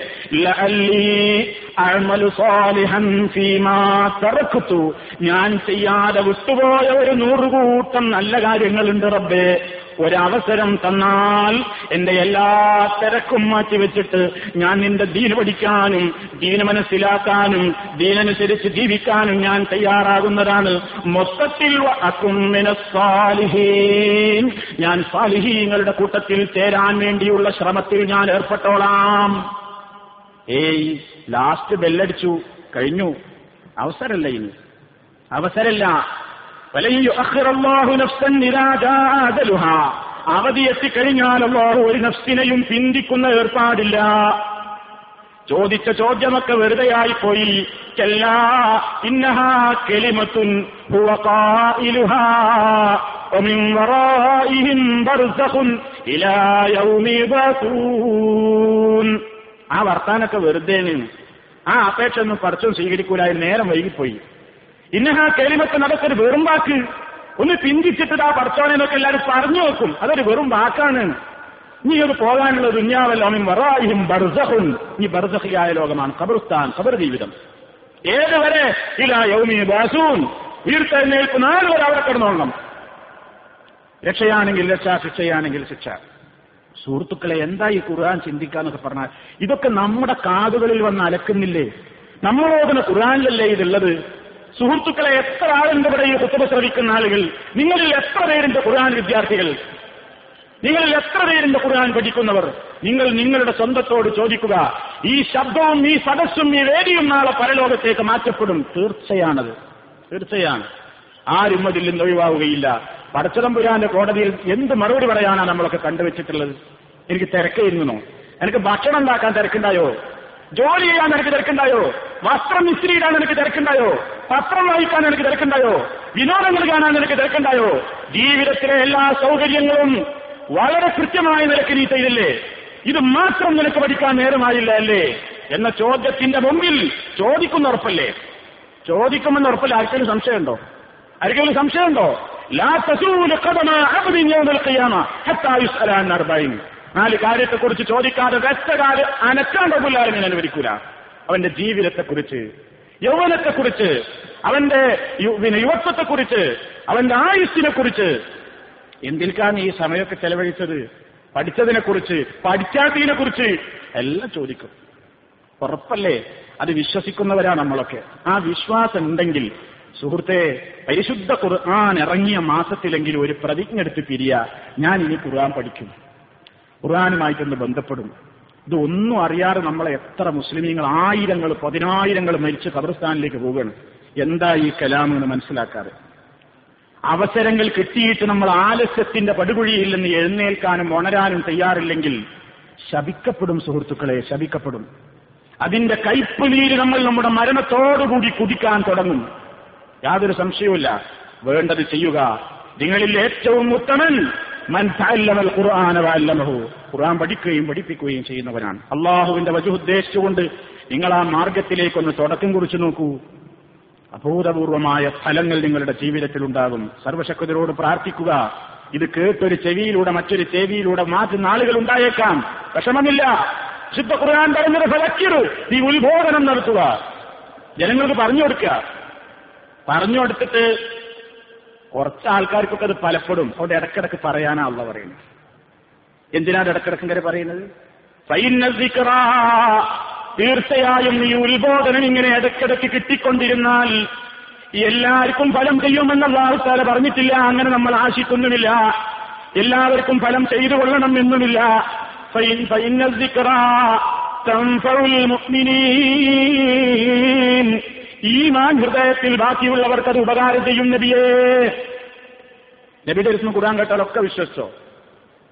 ഞാൻ ചെയ്യാതെ വിട്ടുപോയ ഒരു നൂറുകൂട്ടം നല്ല കാര്യങ്ങളുണ്ട് റബ്ബേ. ഒരവസരം തന്നാൽ എന്റെ എല്ലാ തിരക്കും മാറ്റിവെച്ചിട്ട് ഞാൻ നിന്റെ ദീന് പഠിക്കാനും ദീന് മനസ്സിലാക്കാനും ദീനനുസരിച്ച് ജീവിക്കാനും ഞാൻ തയ്യാറാകുന്നതാണ്. മൊത്തത്തിൽ ഞാൻ സാലിഹീങ്ങളുടെ കൂട്ടത്തിൽ ചേരാൻ വേണ്ടിയുള്ള ശ്രമത്തിൽ ഞാൻ ഏർപ്പെട്ടോളാം. ഏയ് ലാസ്റ്റ് ബെല്ലടിച്ചു കഴിഞ്ഞു. അവസരല്ല ഇനി. അവസരല്ല അവധി എത്തിക്കഴിഞ്ഞാൽ അള്ളാഹു ഒരു നഫ്സിനെയും ചിന്തിക്കുന്ന ഏർപ്പാടില്ല. ചോദിച്ച ചോദ്യമൊക്കെ വെറുതെ ആയിപ്പോയി ആ വർത്താനൊക്കെ വെറുതെ ആ അപേക്ഷ ഒന്നും പറിച്ചും സ്വീകരിക്കൂലായി നേരം വൈകിപ്പോയി. ഇന്നഹ കേളിമത്ത് നടക്കൊരു വെറും വാക്ക്. ഒന്ന് പിന്തിച്ചിട്ട് ആ പടച്ചോനെന്നൊക്കെ എല്ലാവരും പറഞ്ഞു നോക്കും. അതൊരു വെറും വാക്കാണ്. നീ ഒരു പോകാനുള്ള ദുന്യാവല്ലോ അമിൻ വറായിയും ബർസഹുൻ. നീ ബർസഹിയായ ലോകമാണ് ഖബർസ്ഥാൻ ഖബർ ജീവിതം. ഏതുവരെ ഇലാ യൗമി ബാസൂൻ. ഉയർത്തെഴുന്നേൽപ്പ് നാല് വരെ അവിടെ കിടന്നോളണം. രക്ഷയാണെങ്കിൽ രക്ഷ ശിക്ഷയാണെങ്കിൽ ശിക്ഷ. സുഹൃത്തുക്കളെ എന്താ ഈ ഖുർആൻ ചിന്തിക്കാന്നൊക്കെ പറഞ്ഞാൽ ഇതൊക്കെ നമ്മുടെ കാതുകളിൽ വന്ന് അലക്കുന്നില്ലേ? നമ്മളോടുന്ന ഖുർആനിലല്ലേ ഇതുള്ളത് സുഹൃത്തുക്കളെ എത്ര ആളുണ്ട് ഇവിടെ ഈ കുത്തുബ ശ്രവിക്കുന്ന ആളുകൾ? നിങ്ങളിൽ എത്ര പേരുണ്ട് ഖുർആൻ വിദ്യാർത്ഥികൾ? നിങ്ങളിൽ എത്ര പേരുണ്ട് ഖുർആൻ പഠിക്കുന്നവർ? നിങ്ങൾ നിങ്ങളുടെ സ്വന്തത്തോട് ചോദിക്കുക. ഈ ശബ്ദവും ഈ സദസ്സും ഈ വേദിയും നാളെ പരലോകത്തേക്ക് മാറ്റപ്പെടും. തീർച്ചയാണത്. തീർച്ചയാണ്. ആരും അതിൽ നിന്ന് ഒഴിവാവുകയില്ല. പടച്ചതമ്പുരാന്റെ കോടതിയിൽ എന്ത് മറുപടി പറയാനാണ് നമ്മളൊക്കെ കണ്ടുവച്ചിട്ടുള്ളത്? എനിക്ക് തിരക്കായിരുന്നു. എനിക്ക് ഭക്ഷണം ഉണ്ടാക്കാൻ തിരക്കുണ്ടായോ? ജോലി ചെയ്യാൻ എനിക്ക് തിരക്കുണ്ടായോ? വസ്ത്രം മിസ്ത്രിയിടാൻ എനിക്ക് തിരക്കുണ്ടായോ? പത്രം വായിക്കാൻ എനിക്ക് തിരക്കുണ്ടായോ? വിനോദങ്ങൾ കാണാൻ എനിക്ക് തിരക്കുണ്ടായോ? ജീവിതത്തിലെ എല്ലാ സൗകര്യങ്ങളും വളരെ കൃത്യമായ നിലയ്ക്ക് നീ ചെയ്തില്ലേ? ഇത് മാത്രം നിനക്ക് പഠിക്കാൻ നേരമായില്ല അല്ലേ? എന്ന ചോദ്യത്തിന്റെ മുമ്പിൽ ചോദിക്കുന്ന ഉറപ്പല്ലേ? ചോദിക്കുമെന്ന് ഉറപ്പല്ല. ആർക്കെങ്കിലും സംശയമുണ്ടോ? ആർക്കെങ്കിലും സംശയമുണ്ടോ? ലാ തസൂല ഖദമ അബ്ദിൻ യൗമൽ ഖിയാമ ഹത്താ യുസ്അല അൻ അർബഈൻ നാല് കാര്യത്തെക്കുറിച്ച് ചോദിക്കാതെ വെച്ചകാൽ അനക്കാണ്ട് ഞാൻ അനുവദിക്കൂല അവന്റെ ജീവിതത്തെക്കുറിച്ച് യൗവനത്തെക്കുറിച്ച് അവന്റെ യുവത്വത്തെ യുവത്വത്തെക്കുറിച്ച് അവന്റെ ആയുസ്സിനെ കുറിച്ച് എന്തിനാണ് ഈ സമയമൊക്കെ ചെലവഴിച്ചത്? പഠിച്ചതിനെ കുറിച്ച് പഠിക്കാത്തതിനെ കുറിച്ച് എല്ലാം ചോദിക്കും. ഉറപ്പല്ലേ? അത് വിശ്വസിക്കുന്നവരാണ് നമ്മളൊക്കെ. ആ വിശ്വാസം ഉണ്ടെങ്കിൽ സുഹൃത്തെ പരിശുദ്ധ ഖുർആൻ ഇറങ്ങിയ മാസത്തിലെങ്കിലും ഒരു പ്രതിജ്ഞ എടുത്ത് പിരിയ. ഞാൻ ഇനി ഖുർആൻ പഠിക്കും. ഖുർആനുമായിട്ടൊന്ന് ബന്ധപ്പെടും ഇത് ഒന്നും അറിയാതെ നമ്മളെ എത്ര മുസ്ലിമീങ്ങൾ ആയിരങ്ങൾ പതിനായിരങ്ങൾ മരിച്ച് ഖബർസ്ഥാനിലേക്ക് പോവുകയാണ്. എന്താ ഈ കലാം എന്ന് മനസ്സിലാക്കാറ് അവസരങ്ങൾ കിട്ടിയിട്ട് നമ്മൾ ആലസ്യത്തിന്റെ പടുകുഴിയിൽ നിന്ന് എഴുന്നേൽക്കാനും ഉണരാനും തയ്യാറില്ലെങ്കിൽ ശപിക്കപ്പെടും സുഹൃത്തുക്കളെ ശപിക്കപ്പെടും. അതിന്റെ കയ്പ് നീര് നമ്മൾ നമ്മുടെ മരണത്തോടുകൂടി കുതിക്കാൻ തുടങ്ങും. യാതൊരു സംശയവുമില്ല. വേണ്ടത് ചെയ്യുക. നിങ്ങളിൽ ഏറ്റവും ഉത്തമൻ ഖുർആൻ പഠിക്കുകയും പഠിപ്പിക്കുകയും ചെയ്യുന്നവനാണ്. അള്ളാഹുവിന്റെ വജു ഉദ്ദേശിച്ചുകൊണ്ട് നിങ്ങൾ ആ മാർഗത്തിലേക്കൊന്ന് തുടക്കം കുറിച്ചു നോക്കൂ. അഭൂതപൂർവമായ ഫലങ്ങൾ നിങ്ങളുടെ ജീവിതത്തിൽ ഉണ്ടാകും സർവശക്തരോട് പ്രാർത്ഥിക്കുക. ഇത് കേട്ടൊരു ചെവിയിലൂടെ മറ്റൊരു ചെവിയിലൂടെ മാറ്റുന്ന ആളുകൾ ഉണ്ടായേക്കാം. വിഷമമില്ല. ശുദ്ധ ഖുർആൻ പറഞ്ഞത് ഫലക്കിറു നീ ഉത്ബോധനം നടത്തുക. ജനങ്ങൾക്ക് പറഞ്ഞു കൊടുക്കുക. പറഞ്ഞു കൊടുത്തിട്ട് കുറച്ച് ആൾക്കാർക്കൊക്കെ അത് പലപ്പോഴും അവിടെ ഇടക്കിടക്ക് പറയാനാ അള്ള പറയുന്നത്. എന്തിനാണ് ഇടക്കിടക്ക് ഇങ്ങനെ പറയുന്നത്. തീർച്ചയായും ഈ ഉത്ബോധനം ഇങ്ങനെ ഇടക്കിടക്ക് കിട്ടിക്കൊണ്ടിരുന്നാൽ എല്ലാവർക്കും ഫലം ചെയ്യുമെന്നുള്ള ആൾക്കാരെ പറഞ്ഞിട്ടില്ല അങ്ങനെ നമ്മൾ ആശിക്കുന്നുമില്ല. എല്ലാവർക്കും ഫലം ചെയ്തു കൊള്ളണം എന്നുമില്ല. മുഅ്മിനീൻ. ഈമാൻ ഹൃദയത്തിൽ ബാക്കിയുള്ളവർക്ക് അത് ഉപകാരം ചെയ്യും നബിയേ. നബിയുടെ ഇരുന്ന് ഖുർആൻ കേട്ടാലൊക്കെ വിശ്വസിച്ചോ?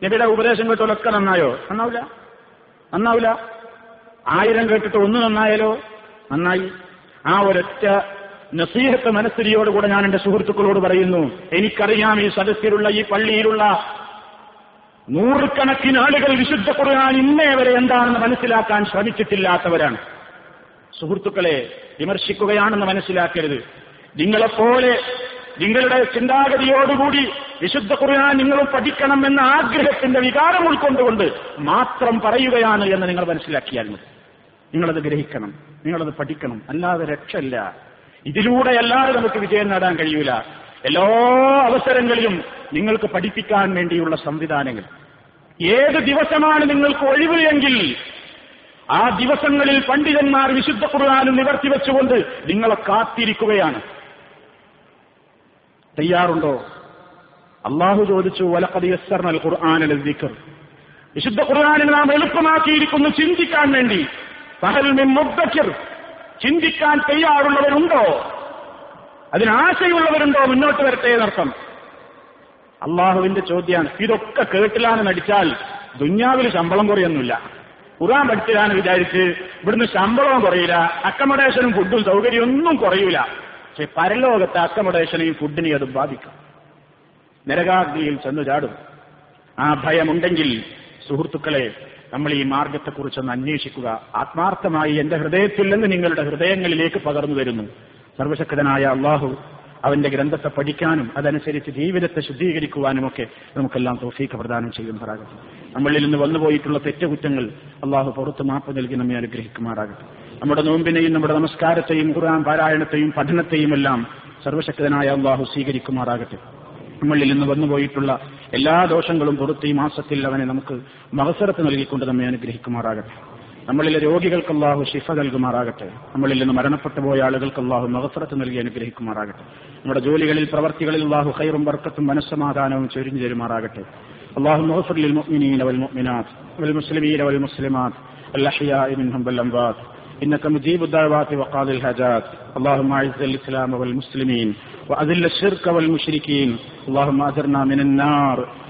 നബിയുടെ ഉപദേശം കേട്ടാലൊക്കെ നന്നായോ? നന്നാവില്ല? നന്നാവില്ല? ആയിരം കേട്ടിട്ട് ഒന്ന് നന്നായാലോ? നന്നായി. ആ ഒരൊറ്റ നസീഹത്ത് മനസ്ഥിതിയോടുകൂടെ ഞാൻ എന്റെ സുഹൃത്തുക്കളോട് പറയുന്നു എനിക്കറിയാം ഈ സദസ്യരുള്ള ഈ പള്ളിയിലുള്ള നൂറുകണക്കിന് ആളുകൾ വിശുദ്ധ ഖുർആൻ ഇന്നേ വരെ എന്താണെന്ന് മനസ്സിലാക്കാൻ ശ്രമിച്ചിട്ടില്ലാത്തവരാണ്. സുഹൃത്തുക്കളെ വിമർശിക്കുകയാണെന്ന് മനസ്സിലാക്കരുത്. നിങ്ങളെപ്പോലെ നിങ്ങളുടെ ചിന്താഗതിയോടുകൂടി വിശുദ്ധ ഖുർആൻ നിങ്ങളും പഠിക്കണം എന്ന ആഗ്രഹത്തിന്റെ വികാരം ഉൾക്കൊണ്ടുകൊണ്ട് മാത്രം പറയുകയാണ് എന്ന് നിങ്ങൾ മനസ്സിലാക്കിയാൽ മതി. നിങ്ങളത് ഗ്രഹിക്കണം. നിങ്ങളത് പഠിക്കണം. അല്ലാതെ രക്ഷയില്ല. ഇതിലൂടെ അല്ലാതെ നമുക്ക് വിജയം നേടാൻ കഴിയൂല. എല്ലാ അവസരങ്ങളിലും നിങ്ങൾക്ക് പഠിപ്പിക്കാൻ വേണ്ടിയുള്ള സംവിധാനങ്ങൾ. ഏത് ദിവസമാണ് നിങ്ങൾക്ക് ഒഴിവ് എങ്കിൽ ആ ദിവസങ്ങളിൽ പണ്ഡിതന്മാർ വിശുദ്ധ ഖുർആാനും നിവർത്തി വെച്ചുകൊണ്ട് നിങ്ങളെ കാത്തിരിക്കുകയാണ്. തയ്യാറുണ്ടോ? അള്ളാഹു ചോദിച്ചു വലക്കതിയസ്സർണൽ ഖുർആാനൽ ദിക്കർ വിശുദ്ധ ഖുർആാനിൽ നാം എളുപ്പമാക്കിയിരിക്കുന്നു ചിന്തിക്കാൻ വേണ്ടി. സഹൽ മിൻ മുദ്ദക്കിർ. ചിന്തിക്കാൻ തയ്യാറുള്ളവരുണ്ടോ? അതിനാശയുള്ളവരുണ്ടോ മുന്നോട്ട് വരട്ടെ എന്നർത്ഥം. അള്ളാഹുവിന്റെ ചോദ്യമാണ്. ഇതൊക്കെ കേട്ടിലാണ് നടിച്ചാൽ ദുന്യാവിൽ ശമ്പളം കുറയൊന്നുമില്ല. ഖുറാൻ പഠിച്ചതാണ് വിചാരിച്ച് ഇവിടുന്ന് ശമ്പളവും കുറയില്ല അക്കമഡേഷനും ഫുഡും സൗകര്യമൊന്നും കുറയൂല പക്ഷെ പരലോകത്തെ അക്കമഡേഷനെയും ഫുഡിനെയും അത് ബാധിക്കും. നരകാഗ്നിയിൽ ചെന്നു ചാടും. ആ ഭയമുണ്ടെങ്കിൽ സുഹൃത്തുക്കളെ നമ്മൾ ഈ മാർഗത്തെക്കുറിച്ചൊന്ന് അന്വേഷിക്കുക. ആത്മാർത്ഥമായി എന്റെ ഹൃദയത്തിൽ നിന്ന് നിങ്ങളുടെ ഹൃദയങ്ങളിലേക്ക് പകർന്നു വരുന്നു സർവശക്തനായ അള്ളാഹു അവന്റെ ഗ്രന്ഥത്തെ പഠിക്കാനും അതനുസരിച്ച് ജീവിതത്തെ ശുദ്ധീകരിക്കുവാനും ഒക്കെ നമുക്കെല്ലാം തോഫീക്ക് പ്രദാനം ചെയ്യുമാറാകട്ടെ നമ്മളിൽ നിന്ന് വന്നുപോയിട്ടുള്ള തെറ്റുകുറ്റങ്ങൾ അള്ളാഹു പുറത്ത് മാപ്പ് നൽകി നമ്മെ അനുഗ്രഹിക്കുമാറാകട്ടെ. നമ്മുടെ നോമ്പിനെയും നമ്മുടെ നമസ്കാരത്തെയും ഖുർആൻ പാരായണത്തെയും പഠനത്തെയും എല്ലാം സർവശക്തനായ അള്ളാഹു സ്വീകരിക്കുമാറാകട്ടെ. നമ്മളിൽ നിന്ന് വന്നുപോയിട്ടുള്ള എല്ലാ ദോഷങ്ങളും പുറത്ത് ഈ മാസത്തിൽ അവനെ നമുക്ക് മഹസരത്ത് നൽകിക്കൊണ്ട് നമ്മെ അനുഗ്രഹിക്കുമാറാകട്ടെ. നമ്മളിലെ രോഗികൾക്ക് അള്ളാഹു ഷിഫ നൽകുമാറാകട്ടെ നമ്മളിൽ നിന്ന് മരണപ്പെട്ടു പോയ ആളുകൾക്ക് അള്ളാഹു മഹസറത്ത് നൽകി അനുഗ്രഹിക്കുമാറാകട്ടെ നമ്മുടെ ജോലികളിൽ പ്രവർത്തികളിൽ അള്ളാഹു ഖൈറും ബർക്കത്തും മനസ്സമാധാനവും ചൊരിഞ്ഞു തരുമാറാകട്ടെ اللهم اغفر للمؤمنين والمؤمنات والمسلمين والمسلمات الأحياء منهم والأموات إنك مجيب الدعوات وقاضي الحاجات اللهم أعز الإسلام والمسلمين وأذل الشرك والمشركين اللهم أجرنا من النار